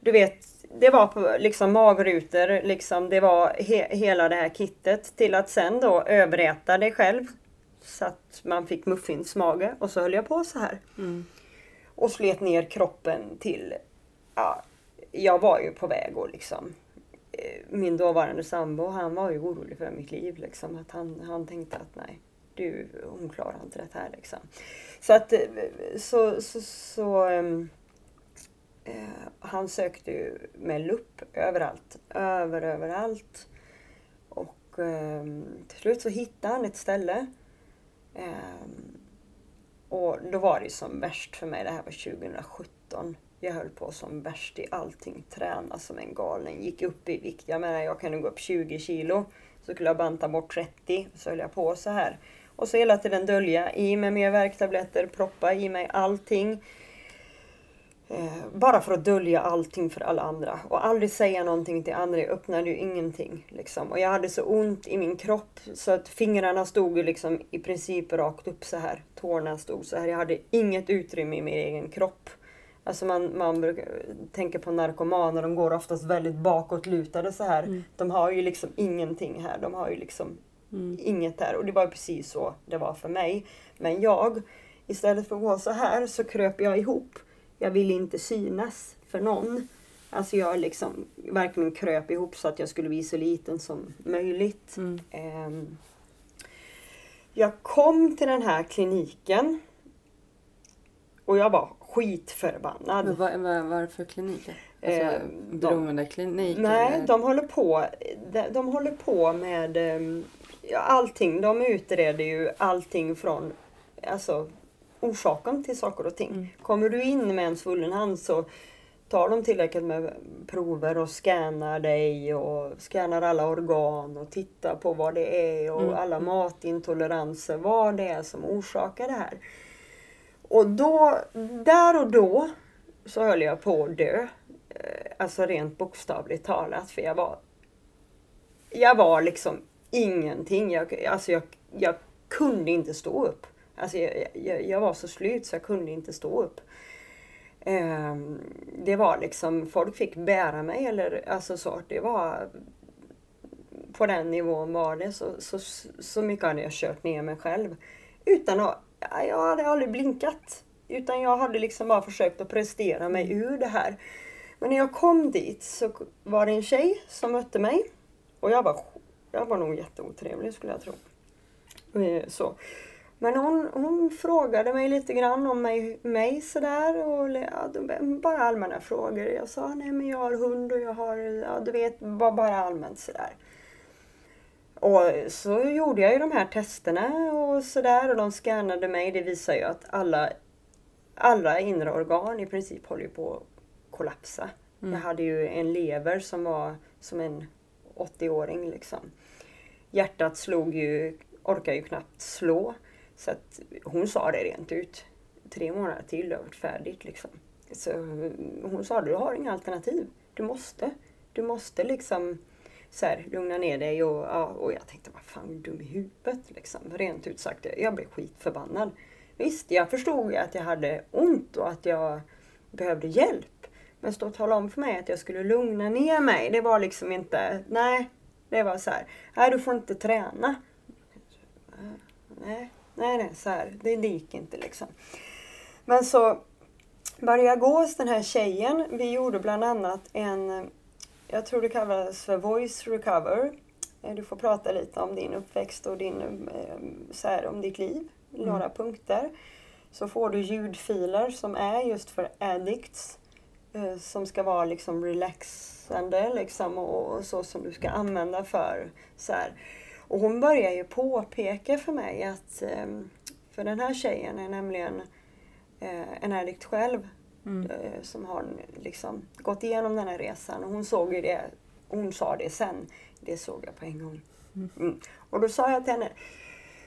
Du vet, det var på liksom magrutor, liksom, det var he, hela det här kittet till att sen då överäta dig själv. Så att man fick muffinsmage och så höll jag på så här. Mm. Och slet ner kroppen till, ja, jag var ju på väg att liksom eh, min dåvarande sambo, han var ju orolig för mitt liv. Liksom. Att han, han tänkte att nej, du, hon klarar inte det här. Liksom. Så att eh, så, så, så um, eh, han sökte ju med lupp överallt. Över, överallt. Och eh, till slut så hittade han ett ställe. Eh, och då var det som värst för mig, det här var 2017. Jag höll på som värst i allting, tränade som en galen, gick upp i vikt. Jag menar jag kunde gå upp 20 kilo, så skulle jag banta bort 30, så höll jag på så här. Och så hela tiden dölja, i mig mer värktabletter, proppa i mig allting. Eh, bara för att dölja allting för alla andra och aldrig säga någonting till andra. Jag öppnade ju ingenting. Liksom. Och jag hade så ont i min kropp så att fingrarna stod liksom i princip rakt upp så här. Tårna stod så här. Jag hade inget utrymme i min egen kropp. Alltså man, man brukar tänka på narkomaner, de går oftast väldigt bakåtlutade så här. Mm. De har ju liksom ingenting här. De har ju liksom mm. inget där. Och det var precis så det var för mig. Men jag, istället för att gå så här så kröp jag ihop jag ville inte synas för någon. Alltså jag liksom verkligen kröp ihop så att jag skulle bli så liten som möjligt. Mm. Um, jag kom till den här kliniken och jag var skitförbannad. Men vad, vad, varför kliniken? Alltså, eh, beroendeklinik? Nej, eller? de håller på de, de håller på med um, ja, allting. De utreder ju allting från alltså, orsaken till saker och ting. Mm. Kommer du in med en svullen hand så tar de tillräckligt med prover och scannar dig och scannar alla organ och tittar på vad det är och mm. alla matintoleranser, vad det är som orsakar det här. Och då, där och då så höll jag på att dö. Eh, alltså rent bokstavligt talat för jag var jag var liksom ingenting. Jag, alltså jag, jag kunde inte stå upp. Alltså jag, jag, jag, var så slut så jag kunde inte stå upp. Um, det var liksom, folk fick bära mig eller alltså så. Det var på den nivån var det. Så, så, så mycket hade jag kört ner mig själv. Utan att, jag hade aldrig blinkat. Utan jag hade liksom bara försökt att prestera mig ur det här. Men när jag kom dit så var det en tjej som mötte mig. Och jag var, jag var nog jätteotrevlig skulle jag tro. Eh, så. Men hon, hon frågade mig lite grann om mig, mig sådär. Och, ja, bara allmänna frågor. Jag sa nej men jag har hund och jag har, ja du vet, bara, bara allmänt sådär. Och så gjorde jag ju de här testerna och sådär och de scannade mig. Det visar ju att alla, alla inre organ i princip håller på att kollapsa. Mm. Jag hade ju en lever som var som en 80-åring liksom. Hjärtat slog ju, orkar ju knappt slå. Så att hon sa det rent ut. Tre månader till, det har varit färdigt liksom. Så hon sa, du har inga alternativ. Du måste. Du måste liksom så här, lugna ner dig och, ja, och jag tänkte, vad fan är du dum i huvudet liksom. Rent ut sagt, jag blev skitförbannad. Visst, jag förstod att jag hade ont och att jag behövde hjälp. Men stå och tala om för mig att jag skulle lugna ner mig, det var liksom inte, nej. Det var så här, nej du får inte träna. Nej, Nej, nej, så här, det, det gick inte liksom. Men så började jag gå hos den här tjejen. Vi gjorde bland annat en, jag tror det kallas för Voice Recover. Eh, du får prata lite om din uppväxt och din, eh, så här, om ditt liv. Mm. Några punkter. Så får du ljudfiler som är just för addicts. Eh, som ska vara liksom relaxande liksom och så som du ska använda för så här. Och hon börjar ju påpeka för mig att, ehm, för den här tjejen är nämligen eh, en addict själv. Mm. Eh, som har liksom gått igenom den här resan. Och hon såg ju det, hon sa det sen. Det såg jag på en gång. Mm. mm. Och då sa jag till henne,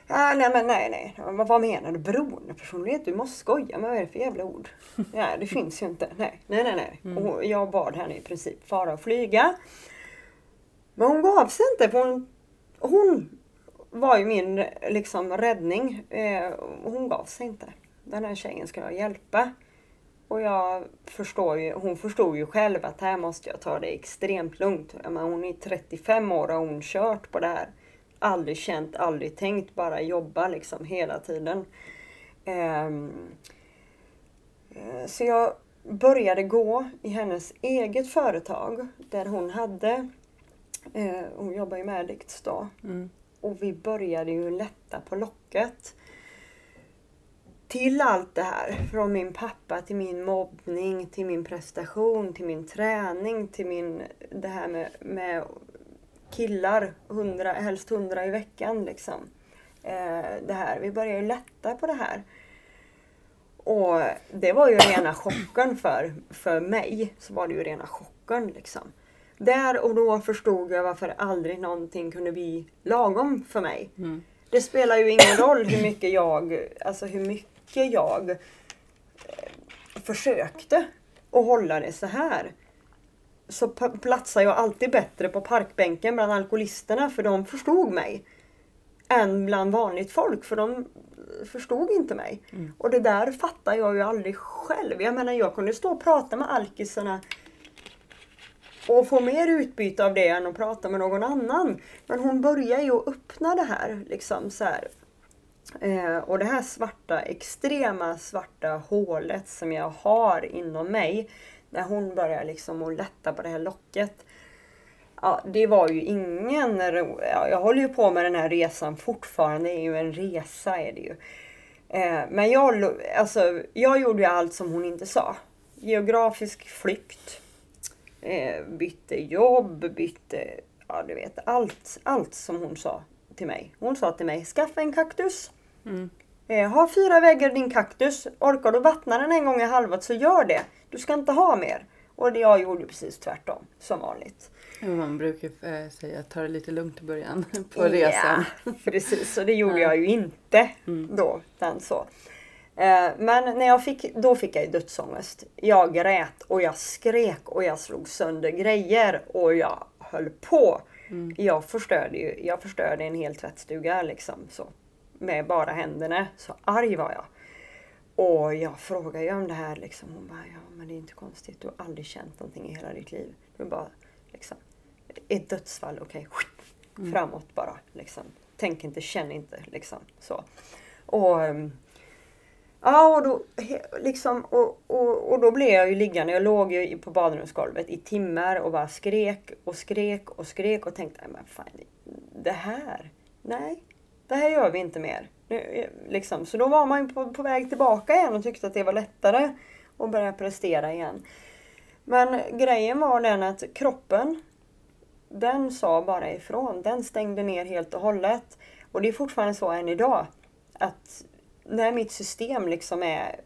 Ah, nej men nej, nej. Vad menar du? Beroendepersonlighet? Du måste skoja. Men vad är det för jävla ord? Ja, det finns ju inte. Nej, nej, nej. nej. Mm. Och jag bad henne i princip fara och flyga. Men hon gav sig inte för hon hon var ju min liksom räddning. Eh, hon gav sig inte. Den här tjejen ska jag hjälpa. Och jag förstår ju, hon förstod ju själv att här måste jag ta det extremt lugnt. Men hon är 35 år och hon kört på det här. Aldrig känt, aldrig tänkt, bara jobba liksom hela tiden. Ehm, eh, så jag började gå i hennes eget företag där hon hade Eh, hon jobbar ju med Addicts då. Mm. Och vi började ju lätta på locket. Till allt det här. Från min pappa till min mobbning, till min prestation, till min träning, till min... Det här med, med killar, 100, helst hundra i veckan liksom. Eh, det här. Vi började ju lätta på det här. Och det var ju rena chocken för, för mig. Så var det ju rena chocken liksom. Där och då förstod jag varför aldrig någonting kunde bli lagom för mig. Mm. Det spelar ju ingen roll hur mycket jag, alltså hur mycket jag eh, försökte att hålla det så här. Så platsar jag alltid bättre på parkbänken bland alkoholisterna för de förstod mig. Än bland vanligt folk för de förstod inte mig. Och det där fattar jag ju aldrig själv. Jag menar jag kunde stå och prata med alkisarna och få mer utbyte av det än att prata med någon annan. Men hon börjar ju öppna det här. Liksom så här. Eh, och det här svarta, extrema svarta hålet som jag har inom mig. När hon börjar liksom att lätta på det här locket. Ja, det var ju ingen ro... ja, Jag håller ju på med den här resan fortfarande. Det är ju en resa är det ju. Eh, men jag, alltså, jag gjorde ju allt som hon inte sa. Geografisk flykt. Eh, bytte jobb, bytte... Ja, du vet. Allt, allt som hon sa till mig. Hon sa till mig, skaffa en kaktus. Mm. Eh, ha fyra väggar i din kaktus. Orkar du vattna den en gång i halvåret så gör det. Du ska inte ha mer. Och jag gjorde precis tvärtom, som vanligt. Man brukar eh, säga ta det lite lugnt i början på resan. Ja, precis, och det gjorde jag ju inte då. Den så. Eh, Men när jag fick, då fick jag dödsångest. Jag grät och jag skrek och jag slog sönder grejer och jag höll på. Jag, förstörde ju, jag förstörde en hel tvättstuga liksom så. Med bara händerna. Så arg var jag. Och jag frågade ju om det här liksom. Hon bara, ja men det är inte konstigt. Du har aldrig känt någonting i hela ditt liv. Du bara liksom, ett dödsfall, okej. Framåt bara liksom. Tänk inte, känn inte liksom. Så. Och, ehm, ja, och, då, liksom, och, och, och då blev jag ju liggande. Jag låg ju på badrumsgolvet i timmar och bara skrek och skrek och skrek och tänkte, "Nej, men fan, det här, nej, det här gör vi inte mer. Nu, liksom. Så då var man på, på väg tillbaka igen och tyckte att det var lättare att börja prestera igen. Men grejen var den att kroppen, den sa bara ifrån. Den stängde ner helt och hållet. Och det är fortfarande så än idag. Att när mitt system liksom är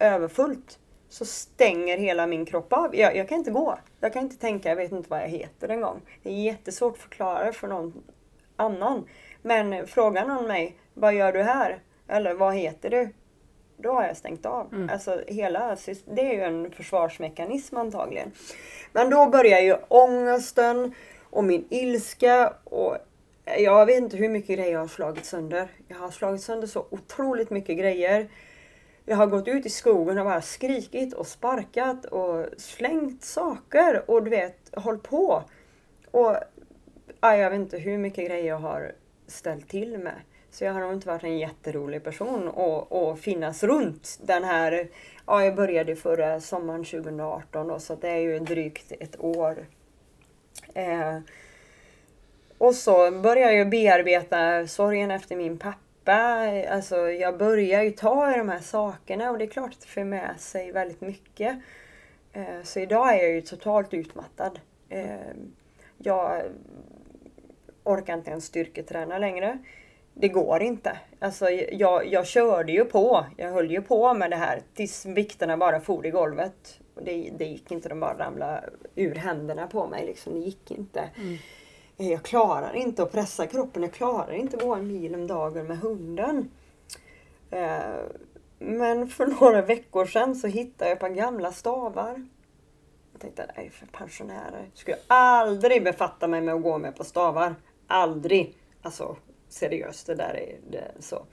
överfullt så stänger hela min kropp av. Jag, jag kan inte gå. Jag kan inte tänka, jag vet inte vad jag heter en gång. Det är jättesvårt att förklara för någon annan. Men frågar någon mig, vad gör du här? Eller vad heter du? Då har jag stängt av. Alltså hela, det är ju en försvarsmekanism antagligen. Men då börjar ju ångesten och min ilska och jag vet inte hur mycket grejer jag har slagit sönder. Jag har slagit sönder så otroligt mycket grejer. Jag har gått ut i skogen och bara skrikit och sparkat och slängt saker och du vet, hållit på. Och ja, jag vet inte hur mycket grejer jag har ställt till med. Så jag har nog inte varit en jätterolig person att att finnas runt den här... Ja, jag började förra sommaren 2018 då, så det är ju drygt ett år. Eh, och så började jag bearbeta sorgen efter min pappa. Alltså jag börjar ju ta i de här sakerna och det är klart att det för med sig väldigt mycket. Eh, Så idag är jag ju totalt utmattad. Eh, Jag orkar inte ens styrketräna längre. Det går inte. Alltså jag, jag körde ju på. Jag höll ju på med det här tills vikterna bara for i golvet. Det, det gick inte, de bara ramlade ur händerna på mig. Liksom. Det gick inte. Jag klarar inte att pressa kroppen. Jag klarar inte att gå en mil om dagen med hunden. Eh, Men för några veckor sedan så hittade jag ett par gamla stavar. Jag tänkte, är för pensionärer. Skulle jag aldrig befatta mig med att gå med på stavar. Aldrig. Alltså seriöst, det där är det så.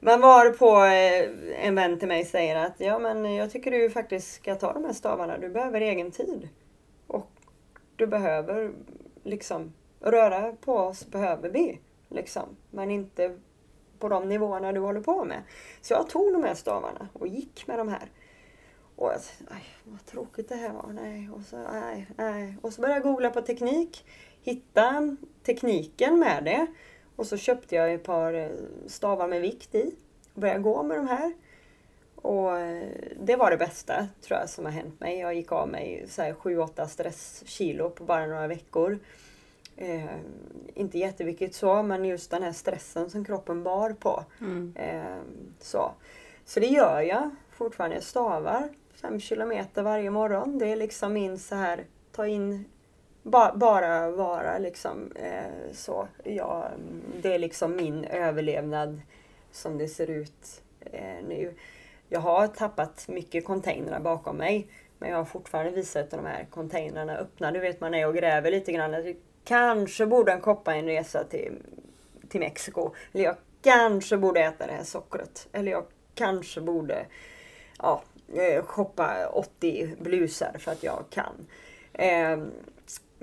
Men var på eh, en vän till mig säger att ja men jag tycker du faktiskt ska ta de här stavarna. Du behöver egen tid. Och du behöver liksom röra på oss behöver vi. Liksom. Men inte på de nivåerna du håller på med. Så jag tog de här stavarna och gick med de här. Och jag aj, vad tråkigt det här var. Nej. Och, så, nej, nej. och så började jag googla på teknik hitta tekniken med det. Och så köpte jag ett par eh, stavar med vikt i. Och började gå med de här. Och eh, det var det bästa tror jag som har hänt mig. Jag gick av mig 7-8 stresskilo på bara några veckor. Eh, inte jätteviktigt så, men just den här stressen som kroppen bar på. Mm. Eh, så. så det gör jag fortfarande. Jag stavar 5 kilometer varje morgon. Det är liksom min så här, ta in, ba, bara vara liksom eh, så. Ja, det är liksom min överlevnad som det ser ut eh, nu. Jag har tappat mycket containrar bakom mig. Men jag har fortfarande visat de här containrarna öppna. Du vet man är och gräver lite grann. Jag kanske borde en koppa en resa till, till Mexiko. Eller jag kanske borde äta det här sockret. Eller jag kanske borde ja, eh, shoppa 80 blusar för att jag kan. Ehm,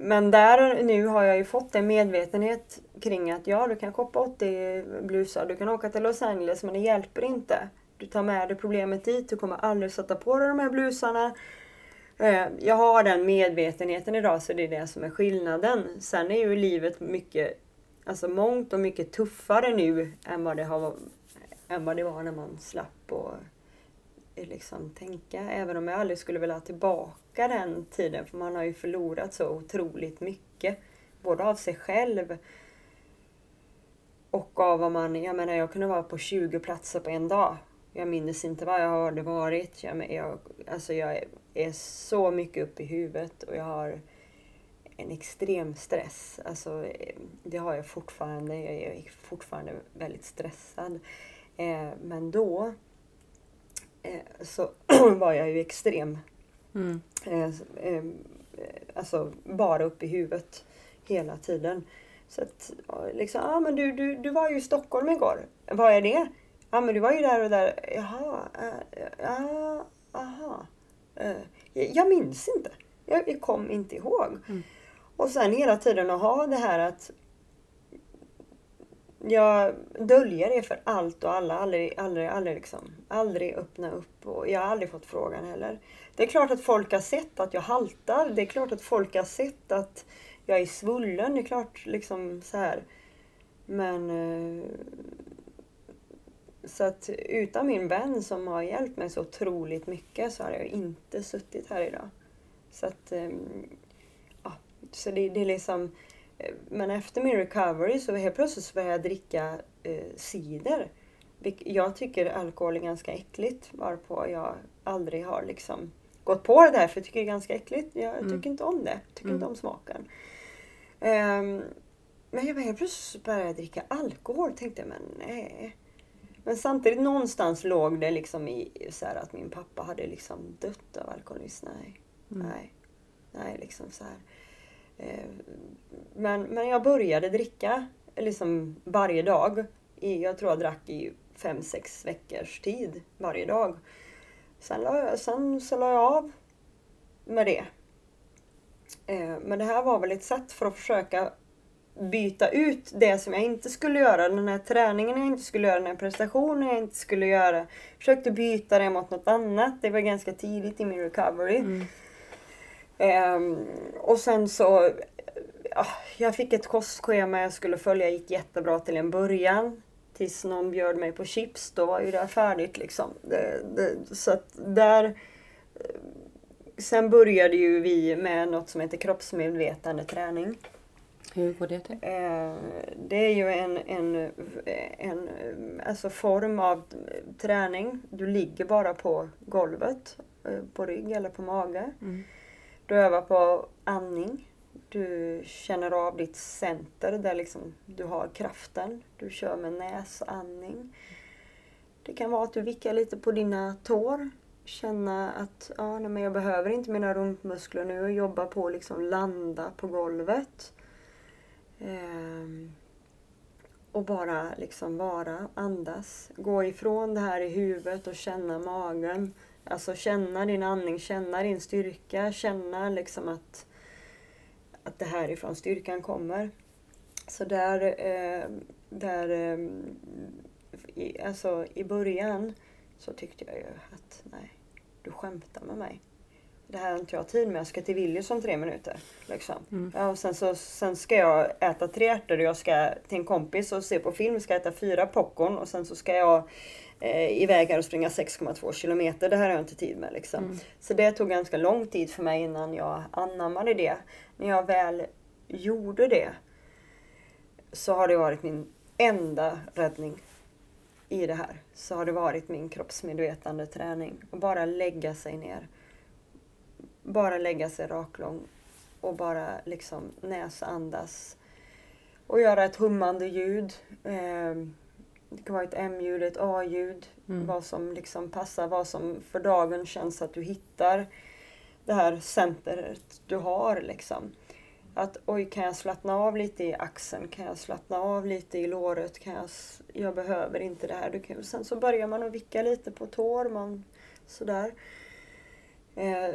men där nu har jag ju fått en medvetenhet kring att ja, du kan shoppa 80 blusar, du kan åka till Los Angeles men det hjälper inte. Du tar med dig problemet dit, du kommer aldrig sätta på dig de här blusarna. Eh, jag har den medvetenheten idag så det är det som är skillnaden. Sen är ju livet mycket, alltså mångt och mycket tuffare nu än vad det, har, än vad det var när man slapp och liksom tänka. Även om jag aldrig skulle vilja ha tillbaka den tiden för man har ju förlorat så otroligt mycket. Både av sig själv och av vad man, jag menar jag kunde vara på 20 platser på en dag. Jag minns inte vad jag hade varit. Jag, jag, alltså jag är så mycket uppe i huvudet och jag har en extrem stress. Alltså, det har jag fortfarande. Jag är fortfarande väldigt stressad. Eh, men då så var jag ju extrem. Mm. Eh, eh, alltså bara uppe i huvudet hela tiden. Så att liksom, ja ah, men du, du, du var ju i Stockholm igår. Vad är det? Ja men du var ju där och där. Jaha, äh, ja, aha. Äh, jag minns inte. Jag, jag kom inte ihåg. Mm. Och sen hela tiden att ha det här att jag döljer det för allt och alla. Aldrig, aldrig, aldrig, liksom, aldrig öppna upp. Och jag har aldrig fått frågan heller. Det är klart att folk har sett att jag haltar. Det är klart att folk har sett att jag är svullen. Det är klart liksom så här. Men eh, så att utan min vän som har hjälpt mig så otroligt mycket så hade jag inte suttit här idag. Så att, eh, ja, så det, det är liksom, men efter min recovery så helt plötsligt så började jag dricka eh, cider. Jag tycker alkohol är ganska äckligt varpå jag aldrig har liksom gått på det där för jag tycker det är ganska äckligt. Jag mm. tycker inte om det. Jag tycker mm. inte om smaken. Um, men jag helt plötsligt började jag dricka alkohol. Tänkte men nej. Men samtidigt någonstans låg det liksom i så här, att min pappa hade liksom dött av alkoholism. Nej, mm. nej, nej liksom så här. Eh, men, men jag började dricka liksom varje dag. I, jag tror jag drack i fem, sex veckors tid varje dag. Sen, la jag, sen så la jag av med det. Eh, men det här var väl ett sätt för att försöka byta ut det som jag inte skulle göra. Den här träningen jag inte skulle göra, den här prestationen jag inte skulle göra. Försökte byta det mot något annat. Det var ganska tidigt i min recovery. Mm. Um, och sen så... Ja, jag fick ett kostschema jag skulle följa. gick jättebra till en början. Tills någon bjöd mig på chips. Då var ju det färdigt liksom. Det, det, så att där... Sen började ju vi med något som heter kroppsmedvetande träning. Hur går det till? Eh, det är ju en, en, en alltså form av träning. Du ligger bara på golvet, eh, på rygg eller på mage. Mm. Du övar på andning. Du känner av ditt center där liksom du har kraften. Du kör med näsandning. Det kan vara att du vickar lite på dina tår. Känna att ja, nej, men jag behöver inte mina rumpmuskler nu och jobba på att liksom landa på golvet. Ehm, och bara liksom vara, andas. Gå ifrån det här i huvudet och känna magen. Alltså känna din andning, känna din styrka, känna liksom att, att det härifrån styrkan kommer. Så där, eh, där eh, i, alltså i början så tyckte jag ju att nej, du skämtar med mig. det här har inte jag tid med, jag ska till Willys om tre minuter. Liksom. Ja, och sen, så, sen ska jag äta tre ärtor och jag ska till en kompis och se på film, ska äta fyra popcorn och sen så ska jag eh, iväg här och springa 6,2 kilometer. Det här har jag inte tid med. Liksom. Så det tog ganska lång tid för mig innan jag anammade det. När jag väl gjorde det så har det varit min enda räddning i det här. Så har det varit min kroppsmedvetande träning. Och bara lägga sig ner. Bara lägga sig raklång och bara liksom näsandas. Och göra ett hummande ljud. Eh, det kan vara ett M-ljud, ett A-ljud. Mm. Vad som liksom passar, vad som för dagen känns att du hittar det här centret du har liksom. Att oj, kan jag slappna av lite i axeln? Kan jag slappna av lite i låret? Kan jag, jag behöver inte det här. Du kan, sen så börjar man att vicka lite på tår. Man, sådär. Eh,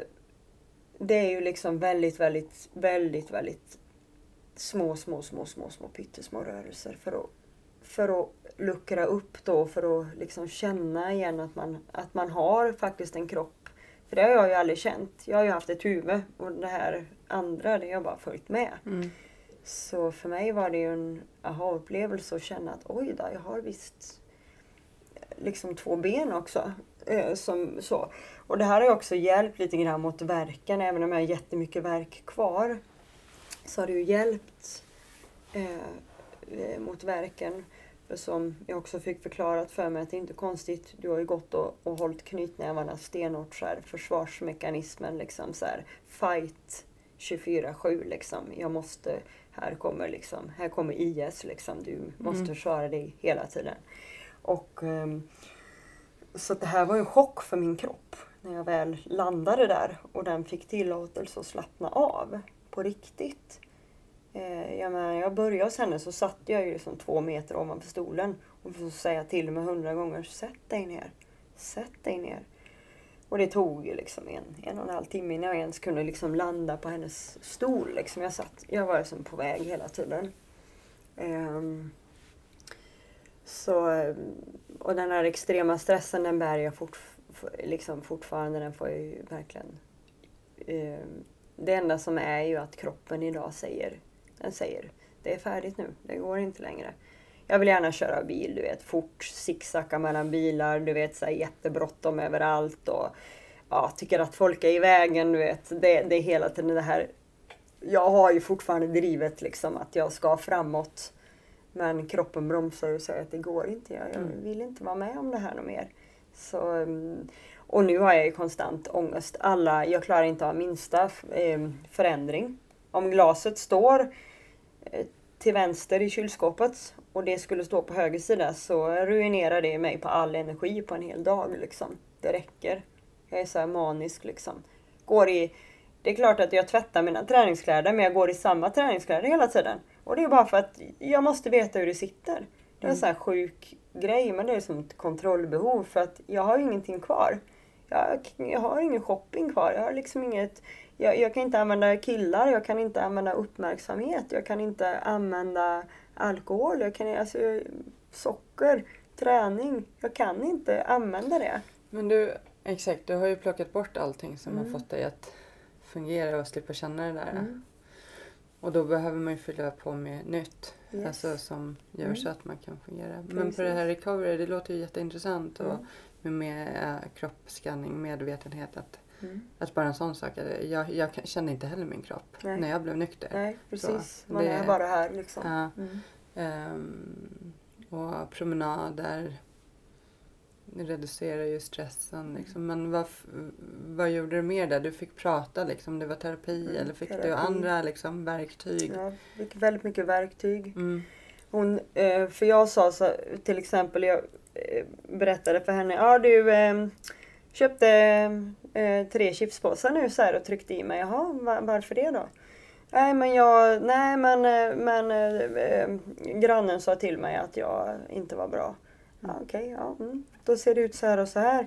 det är ju liksom väldigt, väldigt, väldigt, väldigt små, små, små, små, små pyttesmå rörelser för att, för att luckra upp då, för att liksom känna igen att man, att man har faktiskt en kropp. För det har jag ju aldrig känt. Jag har ju haft ett huvud och det här andra, det har jag bara följt med. Mm. Så för mig var det ju en aha-upplevelse att känna att oj då, jag har visst liksom två ben också. Eh, som, så. Och det här har ju också hjälpt lite grann mot verken, även om jag har jättemycket verk kvar. Så har det ju hjälpt eh, eh, mot verken. Som jag också fick förklarat för mig att det är inte konstigt, du har ju gått och, och hållit knytnävarna stenhårt så här, försvarsmekanismen liksom så här, fight 24-7 liksom. Jag måste, här kommer liksom, här kommer IS liksom, du måste Mm. försvara dig hela tiden. Och ehm, så det här var en chock för min kropp när jag väl landade där och den fick tillåtelse att slappna av på riktigt. Eh, jag, menar, jag började hos henne så satt jag ju liksom två meter ovanför stolen och så säga till mig hundra gånger Sätt dig ner. Sätt dig ner. Och det tog ju liksom en, en och en halv timme innan jag ens kunde liksom landa på hennes stol. Liksom. Jag, satt, jag var liksom på väg hela tiden. Ehm, så, och den här extrema stressen den bär jag fort, liksom fortfarande. Den får jag ju verkligen... ehm, det enda som är ju att kroppen idag säger, den säger det är färdigt nu, det går inte längre. Jag vill gärna köra bil, du vet, fort, zigzacka mellan bilar, du vet, så här, jättebråttom överallt och ja, tycker att folk är i vägen, du vet. Det, det är hela tiden det här. Jag har ju fortfarande drivet liksom att jag ska framåt. Men kroppen bromsar och säger att det går inte, jag, jag Mm. vill inte vara med om det här något mer. Så, mm, och nu har jag ju konstant ångest. Alla, jag klarar inte av minsta eh, förändring. Om glaset står eh, till vänster i kylskåpet och det skulle stå på höger sida så ruinerar det mig på all energi på en hel dag. Liksom. Det räcker. Jag är så här manisk liksom. Går i, det är klart att jag tvättar mina träningskläder men jag går i samma träningskläder hela tiden. Och det är bara för att jag måste veta hur det sitter. Det är en sån här sjuk grej men det är som ett kontrollbehov för att jag har ju ingenting kvar. Jag, jag har ingen shopping kvar. Jag har liksom inget jag, jag kan inte använda killar, jag kan inte använda uppmärksamhet, jag kan inte använda alkohol, jag kan, alltså, socker, träning. Jag kan inte använda det. Men du, exakt, du har ju plockat bort allting som Mm. har fått dig att fungera och slippa känna det där. Mm. Och då behöver man ju fylla på med nytt. Yes. Alltså som gör Mm. så att man kan fungera. Men på Precis. det här recovery, det låter ju jätteintressant. Och med, med äh, kroppsskanning, medvetenhet. Att, Mm. att bara en sån sak. Jag, jag kände inte heller min kropp Nej. när jag blev nykter. Nej, precis. Så, Man det- är bara här liksom. Ja. Mm. Ehm, och promenader reducerar ju stressen. Liksom. Men vad, vad gjorde du mer där? Du fick prata liksom. Det var terapi Mm, eller fick du terapi. andra liksom, verktyg? Jag fick väldigt mycket verktyg. Mm. Hon, eh, för jag sa så, till exempel, jag eh, berättade för henne, ja du eh, köpte eh, tre chipspåsar nu så här och tryckte i mig. Jaha, va- varför det då? Nej men jag, nej men, eh, men eh, grannen sa till mig att jag inte var bra. Ja, Okej, ja, mm. då ser det ut så här och så här.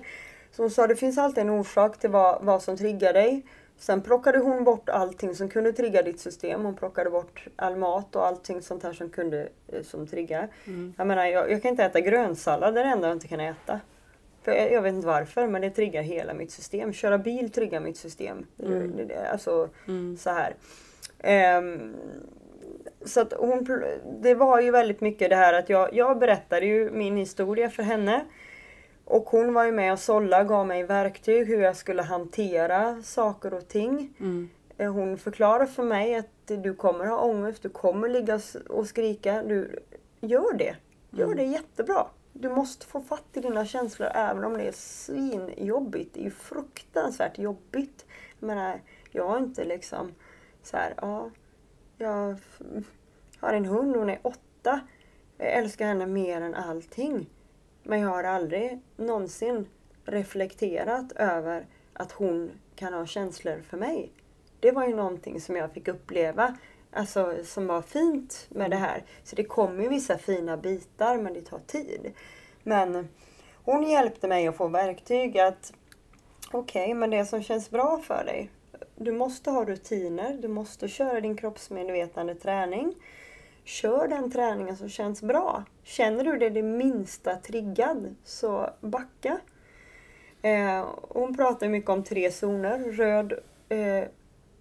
Så hon sa det finns alltid en orsak till vad, vad som triggar dig. Sen plockade hon bort allting som kunde trigga ditt system. Hon plockade bort all mat och allting sånt här som kunde eh, som triggar. Mm. Jag menar, jag, jag kan inte äta grönsallad, det är det enda jag inte kan äta. För jag, jag vet inte varför men det triggar hela mitt system. Köra bil triggar mitt system. Mm. Alltså Mm. så här. Ehm, så att hon, det var ju väldigt mycket det här att jag, jag berättade ju min historia för henne. Och hon var ju med och sålla, gav mig verktyg hur jag skulle hantera saker och ting. Mm. Eh, Hon förklarar för mig att du kommer ha ångest, du kommer ligga och skrika. Du, gör det. Gör Mm. det jättebra. Du måste få fatt i dina känslor även om det är svinjobbigt. Det är ju fruktansvärt jobbigt. Jag menar, jag har inte liksom så här, ja, jag har en hund, hon är åtta. Jag älskar henne mer än allting. Men jag har aldrig någonsin reflekterat över att hon kan ha känslor för mig. Det var ju någonting som jag fick uppleva, alltså som var fint med det här. Så det kommer ju vissa fina bitar men det tar tid. Men hon hjälpte mig att få verktyg att okej, men det som känns bra för dig. Du måste ha rutiner, du måste köra din kroppsmedvetande träning. Kör den träningen som känns bra. Känner du dig det minsta triggad, så backa. Eh, hon pratar mycket om tre zoner. Röd, eh,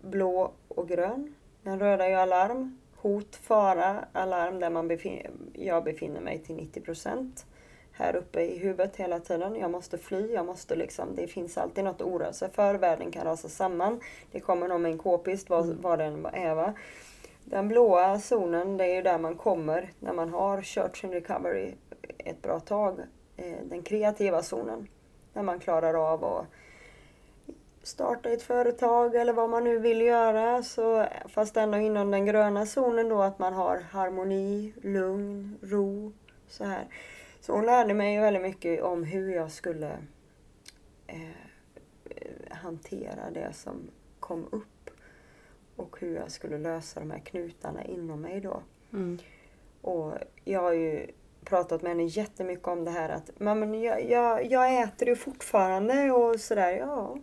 blå och grön. Den röda är ju alarm. Hot, fara, alarm där man befin- jag befinner mig till 90 procent. Här uppe i huvudet hela tiden. Jag måste fly, jag måste liksom, det finns alltid något att oroa sig för. Världen kan rasa samman. Det kommer någon med en k-pist, vad, vad den är va. Den blåa zonen, det är ju där man kommer när man har kört sin recovery ett bra tag. Eh, Den kreativa zonen. När man klarar av att starta ett företag eller vad man nu vill göra. Så, fast ändå inom den gröna zonen då att man har harmoni, lugn, ro. Så här. Så hon lärde mig väldigt mycket om hur jag skulle eh, hantera det som kom upp. Och hur jag skulle lösa de här knutarna inom mig då. Mm. Och jag har ju pratat med henne jättemycket om det här att men jag, jag, jag äter ju fortfarande och sådär. Ja,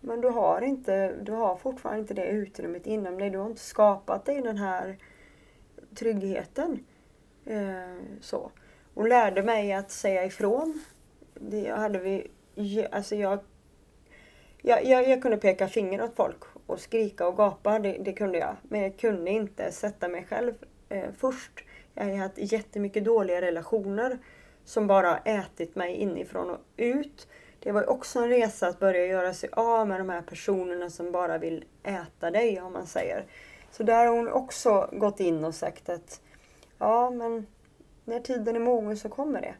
men du har, inte, du har fortfarande inte det utrymmet inom dig. Du har inte skapat dig den här tryggheten. Eh, så. Hon lärde mig att säga ifrån. Det hade vi, alltså jag, jag, jag, jag kunde peka finger åt folk och skrika och gapa, det, det kunde jag. Men jag kunde inte sätta mig själv eh, först. Jag har haft jättemycket dåliga relationer som bara ätit mig inifrån och ut. Det var också en resa att börja göra sig av med de här personerna som bara vill äta dig, om man säger. Så där har hon också gått in och sagt att ja, men när tiden är mogen så kommer det.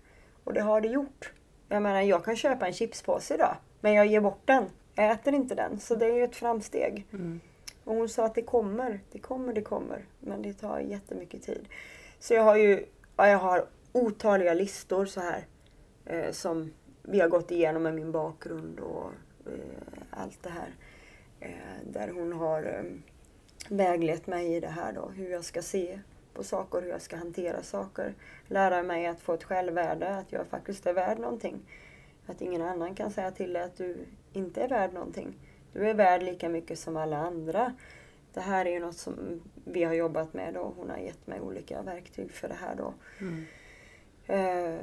Och det har det gjort. Jag menar, jag kan köpa en chipspåse idag, men jag ger bort den. Jag äter inte den, så det är ju ett framsteg. Mm. Och hon sa att det kommer, det kommer, det kommer. Men det tar jättemycket tid. Så jag har ju ja, jag har otaliga listor så här. Eh, som vi har gått igenom med min bakgrund och eh, allt det här. Eh, där hon har eh, väglett mig i det här då. Hur jag ska se på saker, hur jag ska hantera saker. Lära mig att få ett självvärde, att jag faktiskt är värd någonting. Att ingen annan kan säga till dig att du inte är värd någonting. Du är värd lika mycket som alla andra. Det här är ju något som vi har jobbat med och hon har gett mig olika verktyg för det här då. Mm. Eh,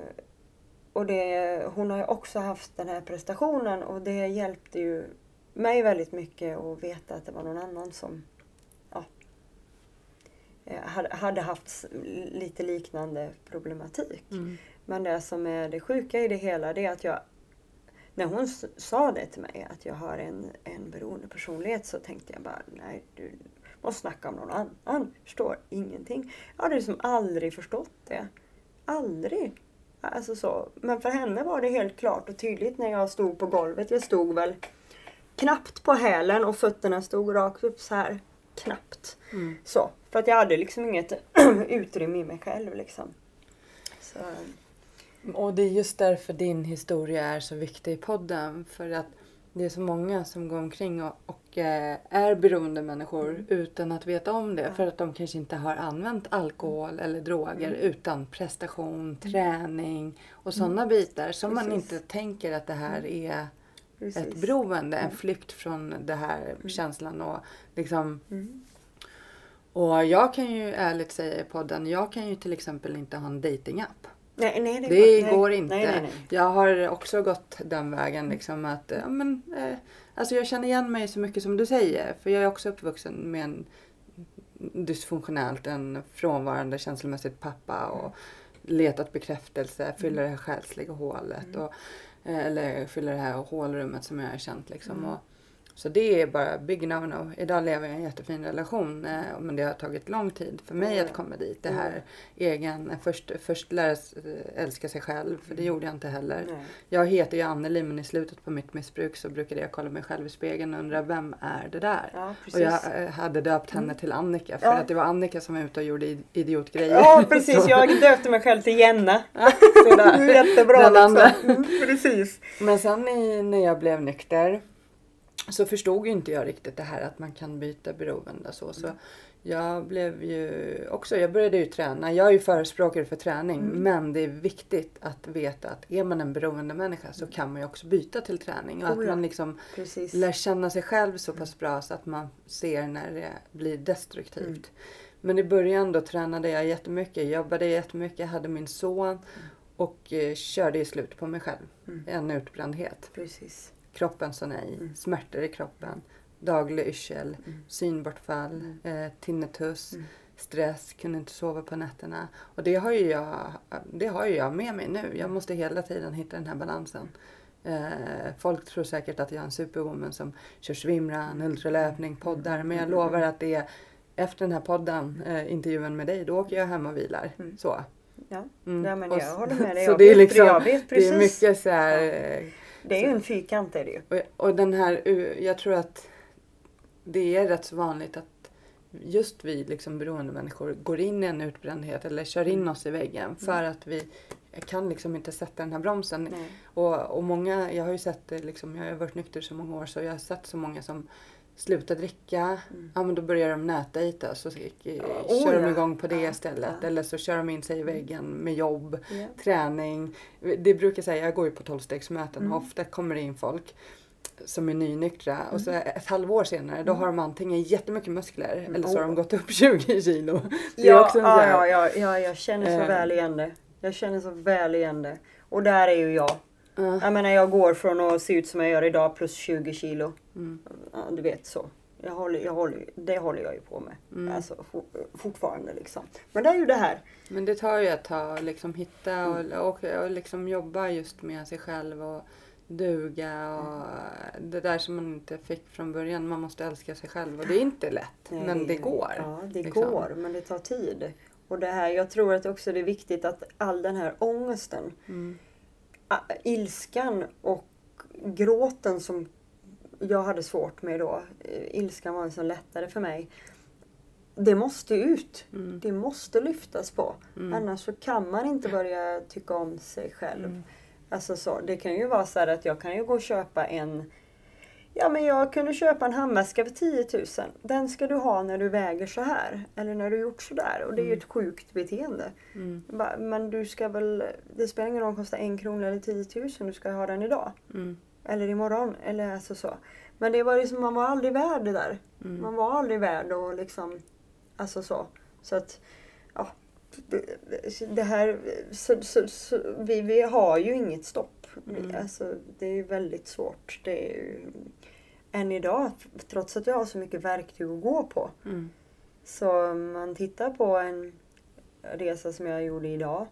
och det, hon har ju också haft den här prestationen och det hjälpte ju mig väldigt mycket att veta att det var någon annan som ja, eh, hade, haft lite liknande problematik. Mm. Men det som är det sjuka i det hela det är att jag när hon sa det till mig att jag har en, en beroende personlighet så tänkte jag bara nej du måste snacka om någon annan. Förstår ingenting. Jag hade liksom aldrig förstått det. Aldrig. Alltså så. Men för henne var det helt klart och tydligt när jag stod på golvet. Jag stod väl knappt på hälen och fötterna stod rakt upp så här. Knappt. Mm. Så. För att jag hade liksom inget utrymme i mig själv liksom. Så, Och det är just därför din historia är så viktig i podden. För att det är så många som går omkring och, och eh, är beroende människor utan att veta om det. Ja. För att de kanske inte har använt alkohol eller droger utan prestation, träning och sådana bitar. Som man Precis. inte tänker att det här är precis. ett beroende, en flykt från den här känslan. Och liksom Mm. och jag kan ju ärligt säga i podden, jag kan ju till exempel inte ha en datingapp. Nej, nej, det, Det nej. går inte. Nej, nej, nej. Jag har också gått den vägen liksom att, ja men, eh, alltså jag känner igen mig så mycket som du säger. För jag är också uppvuxen med en dysfunktionellt, en frånvarande känslomässigt pappa och letat bekräftelse, fylla det här själsliga hålet. Och, eh, eller fylla det här hålrummet som jag har känt liksom. Och, så det är bara big no-no. Idag lever jag i en jättefin relation eh, men det har tagit lång tid för mig att komma dit. Det här egen, först, först lära sig älska sig själv, för det gjorde jag inte heller. Nej. Jag heter ju Anneli men i slutet på mitt missbruk så brukade jag kolla mig själv i spegeln och undra vem är det där? Ja, och jag eh, hade döpt henne till Annika för Ja. att det var Annika som var ute och gjorde id- idiotgrejer. Ja, precis. Jag döpte mig själv till Jenna. sådär. Jättebra liksom. Mm, precis. Men sen när jag blev nykter så förstod ju inte jag riktigt det här att man kan byta beroende så. så jag blev ju också, jag började ju träna. Jag är ju förespråkare för träning men det är viktigt att veta att är man en beroende människa så kan man ju också byta till träning. Och Oh att man liksom precis. lär känna sig själv så pass bra så att man ser när det blir destruktivt. Mm. Men i början då tränade jag jättemycket, jobbade jättemycket, hade min son och eh, körde i slut på mig själv. Mm. En utbrändhet. precis. Kroppen sa nej, Mm. smärtor i kroppen, daglig yrsel, synbortfall, eh, tinnitus, Mm. stress, kunde inte sova på nätterna. Och det har, ju jag, det har ju jag med mig nu. Jag måste hela tiden hitta den här balansen. Eh, folk tror säkert att jag är en superwoman som kör swimrun, ultralöpning, poddar. Men jag lovar att det är efter den här podden, eh, intervjun med dig, då åker jag hem och vilar. Mm. Så. Ja. Mm. Ja, men jag håller med dig. Så Jag det är liksom, det är mycket så här, Ja. Eh, Det är ju en fyrkant är det ju. och, och den här, jag tror att det är rätt så vanligt att just vi liksom beroende människor går in i en utbrändhet eller kör in oss i väggen för att vi kan liksom inte sätta den här bromsen. Och, och många, jag har ju sett det liksom, jag har varit nykter så många år så jag har sett så många som slutar dricka, ja men då börjar de nätdejta så eh, Oh, kör de ja. igång på det Ja, istället. ja. Eller så kör de in sig i väggen med jobb, Ja. träning. Det brukar säga, jag går ju på tolvstegsmöten Mm. och ofta kommer det in folk som är nynyktra och Mm. så ett halvår senare då har de antingen jättemycket muskler eller så har de Oh. gått upp 20 kilo. Ja, ja, här- ja, ja, ja, jag känner så Eh. väl igen det. Jag känner så väl igen det. Och där är ju jag. Ja. Jag menar jag går från att se ut som jag gör idag plus 20 kilo. Mm. Ja, du vet så. Jag håller, jag håller, det håller jag ju på med. Mm. Alltså for, fortfarande liksom. Men det är ju det här. Men det tar ju ett tag att liksom hitta Mm. och, och, och liksom jobba just med sig själv och duga och det där som man inte fick från början. Man måste älska sig själv och det är inte lätt. Nej, men det går. Ja, det liksom. går. Men det tar tid. Och det här, jag tror att också det är viktigt att all den här ångesten, Mm. Ilskan och gråten som jag hade svårt med då. eh, Ilskan var en sån lättare för mig. Det måste ut. Mm. Det måste lyftas på. Mm. Annars så kan man inte börja tycka om sig själv. Mm. Alltså så, det kan ju vara så här att jag kan ju gå och köpa en Ja men jag kunde köpa en handväska för 10 000. Den ska du ha när du väger så här. Eller när du gjort så där. Och det är ju ett sjukt beteende. Mm. Men du ska väl, det spelar ingen roll om det kostar en krona eller 10 000. Du ska ha den idag. Mm. Eller imorgon. Eller alltså så. Men det var liksom, man var aldrig värd det där. Mm. Man var aldrig värd och liksom, alltså så. Så att, ja. Det, det här, så, så, så, vi, vi har ju inget stopp. Mm. alltså, det är väldigt svårt. Det är än idag, trots att jag har så mycket verktyg att gå på. Mm. Så om man tittar på en resa som jag gjorde idag.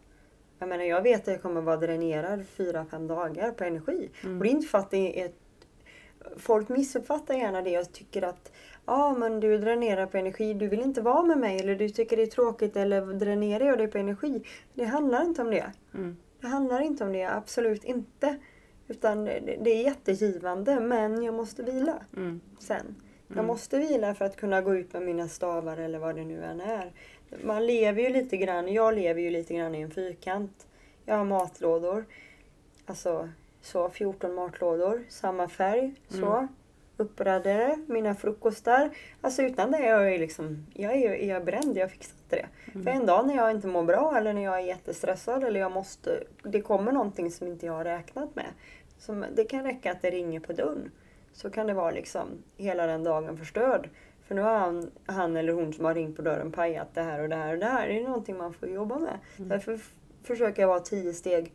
Jag menar jag vet att jag kommer vara dränerad fyra fem dagar på energi. Mm. Och det är inte för att det är ett... Folk missuppfattar gärna det och tycker att Ja men du är dränerad på energi, du vill inte vara med mig eller du tycker det är tråkigt eller dränerar jag dig på energi. Det handlar inte om det. Mm. Det handlar inte om det, absolut inte. Utan det är jättegivande men jag måste vila Mm. sen. Jag Mm. måste vila för att kunna gå ut med mina stavar eller vad det nu än är. Man lever ju lite grann, jag lever ju lite grann i en fyrkant. Jag har matlådor. Alltså så 14 matlådor, samma färg, så. Mm. Uppradade, mina frukostar. Alltså utan det är jag ju liksom, jag är, är jag bränd, jag fixar inte det. Mm. För en dag när jag inte mår bra eller när jag är jättestressad eller jag måste, det kommer någonting som inte jag har räknat med. Som, det kan räcka att det ringer på dörren. Så kan det vara liksom hela den dagen förstörd. För nu har han, han eller hon som har ringt på dörren pajat det här och det här och det här. Det är någonting man får jobba med. Mm. Därför försöker jag vara tio steg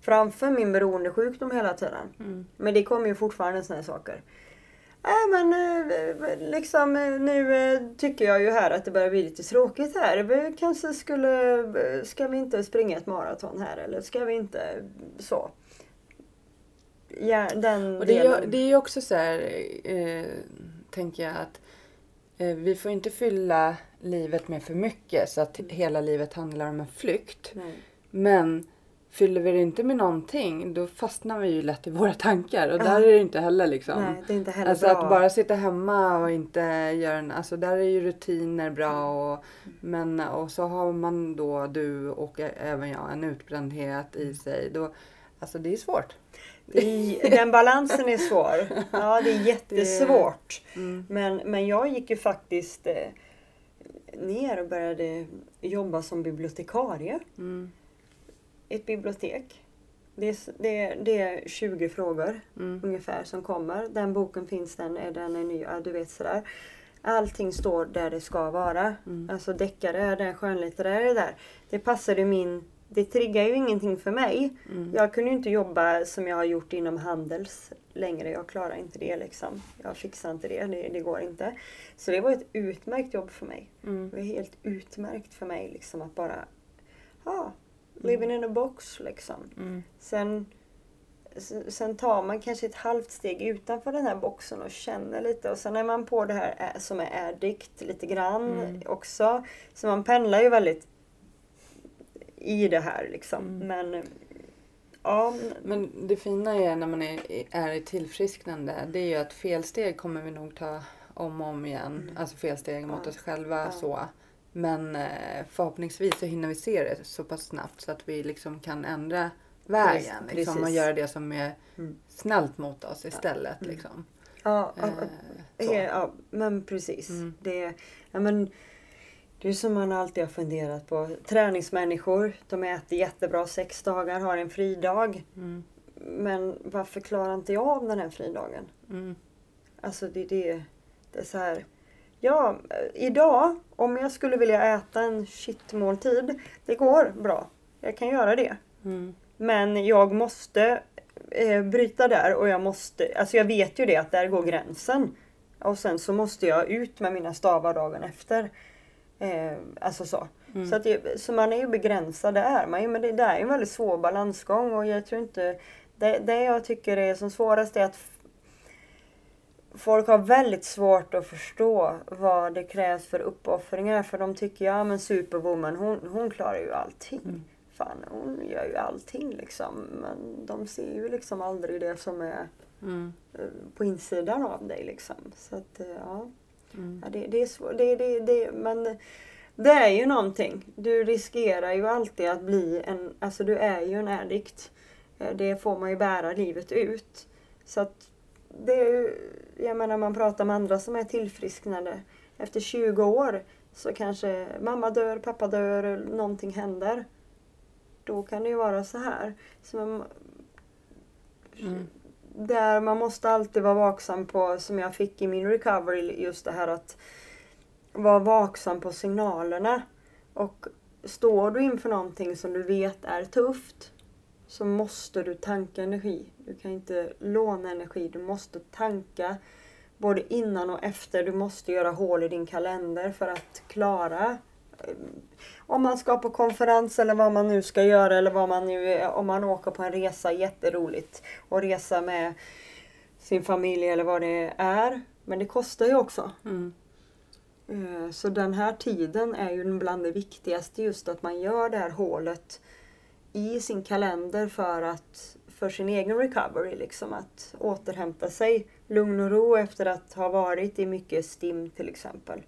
framför min beroendesjukdom hela tiden. Mm. Men det kommer ju fortfarande här saker. Nej men eh, liksom eh, nu eh, tycker jag ju här att det börjar bli lite tråkigt här. Vi kanske skulle, ska vi inte springa ett maraton här eller ska vi inte så? Ja, den Och det är, delen. ju, det är ju också så här, eh, tänker jag att eh, vi får inte fylla livet med för mycket så att hela livet handlar om en flykt. Nej. Men fyller vi det inte med någonting då fastnar vi ju lätt i våra tankar och där är det inte heller liksom. Nej, det är inte heller Alltså bra. att bara sitta hemma och inte göra en, alltså där är ju rutiner bra och, men och så har man då du och även jag en utbrändhet i sig. Då, alltså det är svårt. I, den balansen är svår. Ja, det är jättesvårt. Mm. Men, men jag gick ju faktiskt eh, ner och började jobba som bibliotekarie Mm. ett bibliotek. Det är, det, det är 20 frågor Mm. ungefär som kommer. Den boken finns, den är, den är ny, ja, du vet sådär. Allting står där det ska vara. Mm. Alltså deckare är där, är där. Det passar ju min... Det triggar ju ingenting för mig. Mm. Jag kunde ju inte jobba som jag har gjort inom Handels längre. Jag klarar inte det liksom. Jag fixar inte det. Det, det går inte. Så det var ett utmärkt jobb för mig. Mm. Det var helt utmärkt för mig liksom att bara... Ja, living in a box liksom. Mm. Sen, sen tar man kanske ett halvt steg utanför den här boxen och känner lite och sen är man på det här som är addict lite grann Mm. också. Så man pendlar ju väldigt i det här liksom. Mm. Men ja, Men det fina är när man är, är i tillfrisknande det är ju att felsteg kommer vi nog ta om och om igen. Alltså felsteg mot Mm. Ja. oss själva Ja. så. Men eh, förhoppningsvis så hinner vi se det så pass snabbt så att vi liksom kan ändra vägen. Precis. Liksom, och göra det som är Mm. snällt mot oss istället. Mm. Liksom. ja, ja, Eh, ja, ja men precis. Mm. Det, ja, men, det är som man alltid har funderat på. Träningsmänniskor, de äter jättebra sex dagar, har en fridag. Mm. Men varför klarar inte jag av den här fridagen? Mm. Alltså det, det, det är så här. Ja, idag om jag skulle vilja äta en shitmåltid. Det går bra. Jag kan göra det. Mm. Men jag måste eh, bryta där och jag måste, alltså jag vet ju det att där går gränsen. Och sen så måste jag ut med mina stavar dagen efter. Eh, alltså så. Mm. Så, att det, så man är ju begränsad där. Man, är- men det, det är ju en väldigt svår balansgång och jag tror inte... Det, det jag tycker är som svårast är att folk har väldigt svårt att förstå vad det krävs för uppoffringar. För de tycker, ja men superwoman hon, hon klarar ju allting. Mm. Fan, hon gör ju allting liksom. Men de ser ju liksom aldrig det som är Mm. eh, på insidan av dig liksom. Så att, eh, ja. Mm. Ja, det, det är svårt. Det, det, det, men det är ju någonting. Du riskerar ju alltid att bli en... Alltså du är ju en addict. Eh, Det får man ju bära livet ut. Så att det är ju... Jag menar man pratar med andra som är tillfrisknade. Efter 20 år så kanske mamma dör, pappa dör, någonting händer. Då kan det ju vara så här. Så man, Mm där man måste alltid vara vaksam på, som jag fick i min recovery, just det här att vara vaksam på signalerna. Och står du inför någonting som du vet är tufft så måste du tanka energi. Du kan inte låna energi, du måste tanka både innan och efter. Du måste göra hål i din kalender för att klara om man ska på konferens eller vad man nu ska göra eller vad man nu, om man åker på en resa, jätteroligt. Och resa med sin familj eller vad det är. Men det kostar ju också. Mm. Eh, Så den här tiden är ju bland det viktigaste just att man gör det här hålet i sin kalender för att för sin egen recovery, liksom att återhämta sig lugn och ro efter att ha varit i mycket stim till exempel.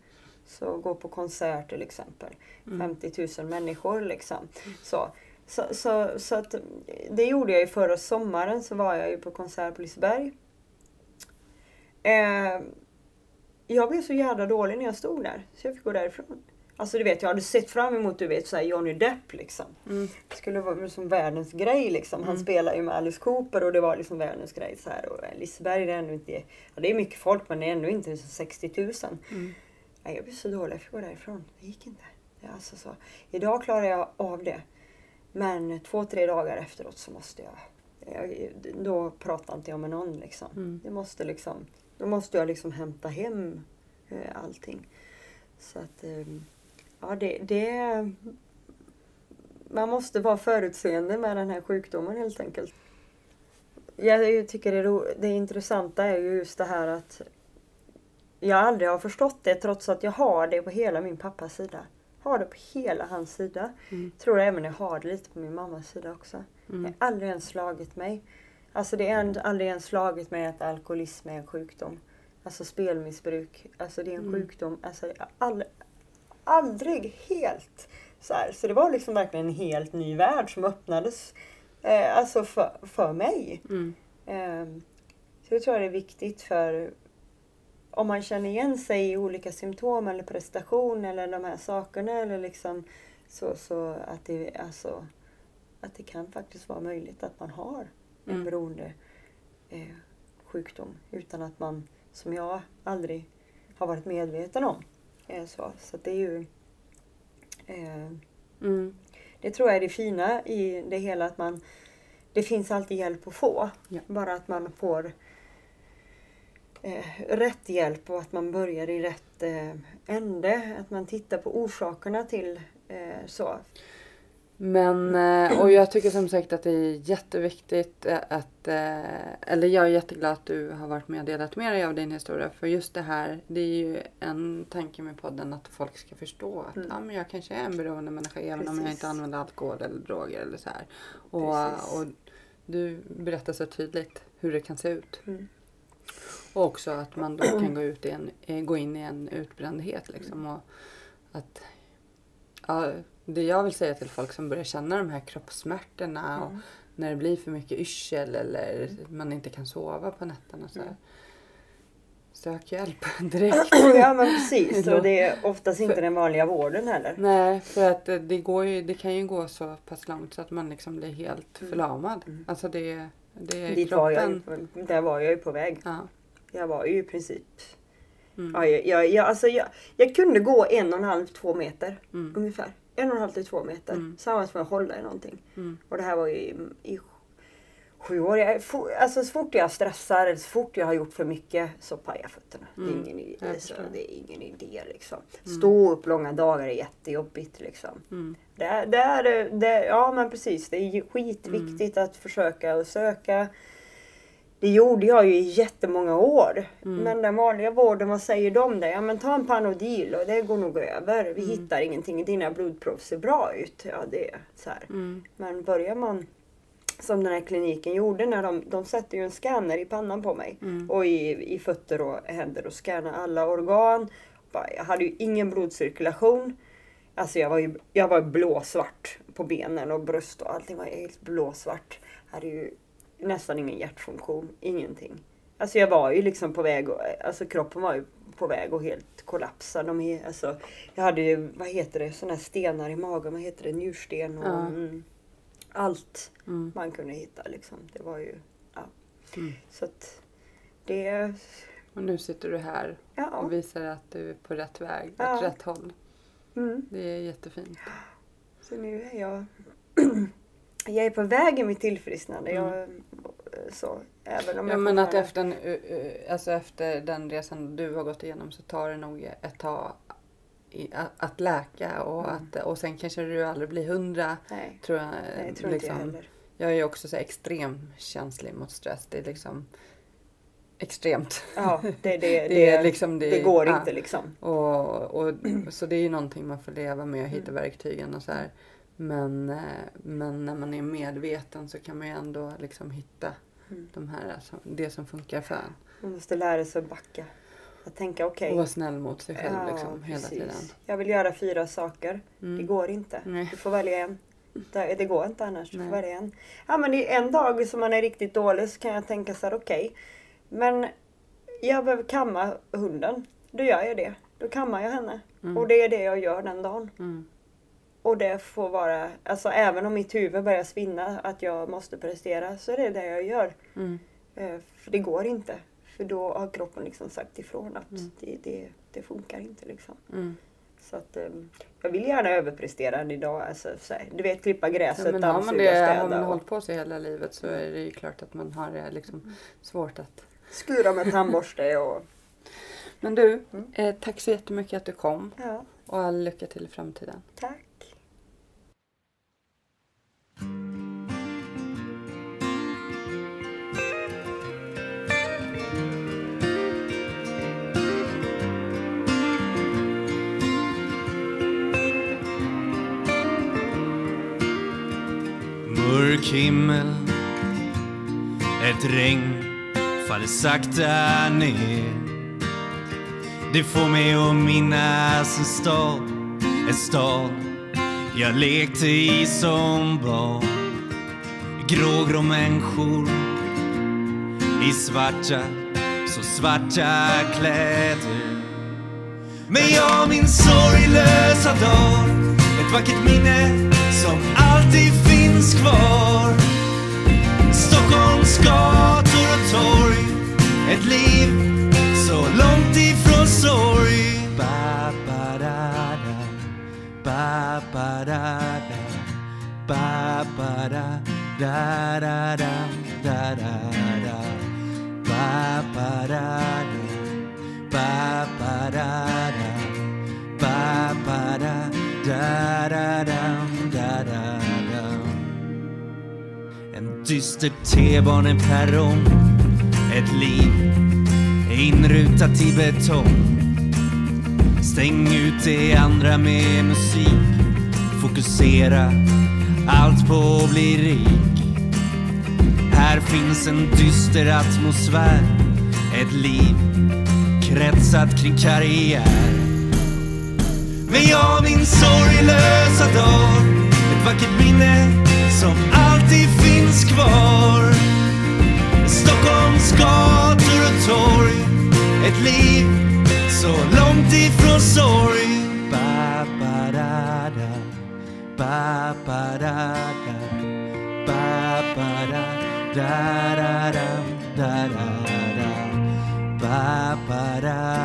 Så gå på konsert till exempel. Mm. 50 000 människor liksom. Så, så, så, så att, det gjorde jag ju förra sommaren så var jag ju på konsert på Liseberg. Eh, jag blev så jävla dålig när jag stod där så jag fick gå därifrån. Alltså du vet jag hade sett fram emot du vet så Johnny Depp liksom. Mm. Det skulle vara som världens grej liksom. Han Mm. spelar ju med Alice Cooper och det var liksom världens grej så här. Och Liseberg det är ändå inte, ja det är mycket folk men det är ändå inte så 60 000. Mm. Nej, jag blev så dålig, jag fick gå därifrån. Det gick inte. Det alltså så. Idag klarar jag av det. Men två, tre dagar efteråt så måste jag... jag då pratar inte jag med någon liksom. Mm. Det måste liksom då måste jag liksom hämta hem eh, allting. Så att... Eh, ja, det, det... Man måste vara förutseende med den här sjukdomen helt enkelt. Jag tycker det, det intressanta är ju just det här att jag aldrig har förstått det trots att jag har det på hela min pappas sida. Har det på hela hans sida. Mm. Tror även jag har det lite på min mammas sida också. Mm. Det har aldrig ens slagit mig. Alltså det har aldrig ens slagit mig att alkoholism är en sjukdom. Alltså spelmissbruk. Alltså det är en Mm. sjukdom. Alltså jag har aldrig, helt så här. Så det var liksom verkligen en helt ny värld som öppnades. Eh, alltså för, för mig. Mm. Ehm, så jag tror det är viktigt för om man känner igen sig i olika symptom eller prestation eller de här sakerna eller liksom så, så att det alltså att det kan faktiskt vara möjligt att man har en Mm. beroende eh, sjukdom utan att man, som jag, aldrig har varit medveten om. Eh, så så det är ju eh, Mm. det tror jag är det fina i det hela att man det finns alltid hjälp att få. Ja. Bara att man får eh, rätt hjälp och att man börjar i rätt eh, ände. Att man tittar på orsakerna till eh, så. Men, eh, och jag tycker som sagt att det är jätteviktigt eh, att, eh, eller jag är jätteglad att du har varit med och delat med dig av din historia. För just det här, det är ju en tanke med podden att folk ska förstå att Mm. ja, men jag kanske är en beroende människa även om jag Precis. inte använder alkohol eller droger eller så här. Och, Precis. och du berättar så tydligt hur det kan se ut. Mm. Och också att man då kan gå, ut i en, eh, gå in i en utbrändhet. Liksom, och att, ja, det jag vill säga till folk som börjar känna de här kroppssmärtorna och Mm. när det blir för mycket yrsel eller man inte kan sova på nätterna. Så här, Mm. Sök hjälp direkt. ja men precis. Och det är oftast inte den vanliga vården heller. Nej, för att det, det, går ju, det kan ju gå så pass långt så att man liksom blir helt Mm. förlamad. Mm. Alltså det, det är Dit var jag kroppen. där var jag ju på väg. Ja. Jag var ju i princip... Mm. Ja, jag, jag, jag, alltså jag, jag kunde gå en och en halv, två meter Mm. ungefär. En och en halv till två meter. Mm. Jag tvungen att hålla i någonting. Mm. Och det här var ju i, i sju år. Jag, for, alltså så fort jag stressar eller så fort jag har gjort för mycket så pajar fötterna. Mm. Det, är ingen, idé, Jag så förstår. det är ingen idé liksom. Mm. Stå upp långa dagar är jättejobbigt liksom. Mm. Det är, det är, det, ja men precis, det är skitviktigt Mm. att försöka och söka. Det gjorde jag ju i jättemånga år. Mm. Men den vanliga vården, vad säger de där? Ja men ta en Panodil och det går nog över. Vi Mm. hittar ingenting, dina blodprov ser bra ut. Ja det är så. Mm. Men börjar man som den här kliniken gjorde när de, de sätter ju en scanner i pannan på mig. Mm. Och i, i fötter och händer och scannar alla organ. Jag hade ju ingen blodcirkulation. Alltså jag var ju jag var blåsvart på benen och bröst och allting var helt blåsvart. Jag hade ju nästan ingen hjärtfunktion, ingenting. Alltså jag var ju liksom på väg, och, alltså kroppen var ju på väg att helt kollapsa. De är, alltså, jag hade ju, vad heter det, sådana här stenar i magen, vad heter det, njursten och Ja. mm, allt Mm. man kunde hitta liksom. Det var ju, ja. Mm. Så att det, Och nu sitter du här ja. och visar att du är på rätt väg, åt Ja. rätt håll. Mm. Det är jättefint. Så nu är jag, jag är på väg i mitt tillfrisknande. Jag, så, även om Ja jag men att efter, en, ö- ö- alltså efter den resan du har gått igenom så tar det nog ett tag i, att, läka och, Mm. att, och sen kanske du aldrig blir hundra. Nej, Tror jag, nej, jag tror inte jag heller. jag är ju också så extremt känslig mot stress. Det är liksom extremt. Ja, det, det, det, Det är liksom det, det går ja. inte liksom. Och, och, så det är ju någonting man får leva med och hitta Mm. verktygen och så här. Men, eh, men när man är medveten så kan man ju ändå liksom hitta Mm. de här, alltså, det som funkar för en. Man måste lära sig att backa. Att tänka okej. Och vara snäll mot sig själv ja, liksom, hela precis. tiden. Jag vill göra fyra saker. Mm. Det går inte. Nej. Du får välja en. Det, det går inte annars. Du får Nej. välja en. Ja men en dag som man är riktigt dålig så kan jag tänka så här okej. men jag behöver kamma hunden. Då gör jag det. Då kammar jag henne. Mm. Och det är det jag gör den dagen. Mm. Och det får vara, alltså även om mitt huvud börjar spinna att jag måste prestera så är det det jag gör. Mm. Eh, För det går inte. För då har kroppen liksom sagt ifrån att Mm. det, det, det funkar inte liksom. Mm. Så att, eh, jag vill gärna överprestera en idag. Alltså, så här, du vet klippa gräset, Ja, men har man, dammsuga, det, har städa man och hållit på sig hela livet så är det ju klart att man har det liksom svårt att... skura med tandborste och Men du, Mm. eh, tack så jättemycket att du kom ja, och all lycka till i framtiden. tack. Mörk himmel Ett regn faller sakta ner. Det får mig att minnas en stad En stad jag lekte i som barn Grågrå människor i svarta, så svarta kläder. Men jag minns sorglösa dag Ett vackert minne som alltid finns kvar. Stockholms gator och torg Ett liv så långt ifrån sorg. Da da ba ba da da da da da da da ba ba da da ba ba da da ba ba da da da da da da da En dyster T-baneperrong Ett liv inrutat i betong. Stäng ut det andra med musik. Fokusera. Allt på att bli rik. Här finns en dyster atmosfär. Ett liv kretsat kring karriär. Men jag min sorglösa dag. Ett vackert minne som alltid finns kvar. Stockholms gator och torg. Ett liv så långt ifrån sorg. Da da da da da ba ba da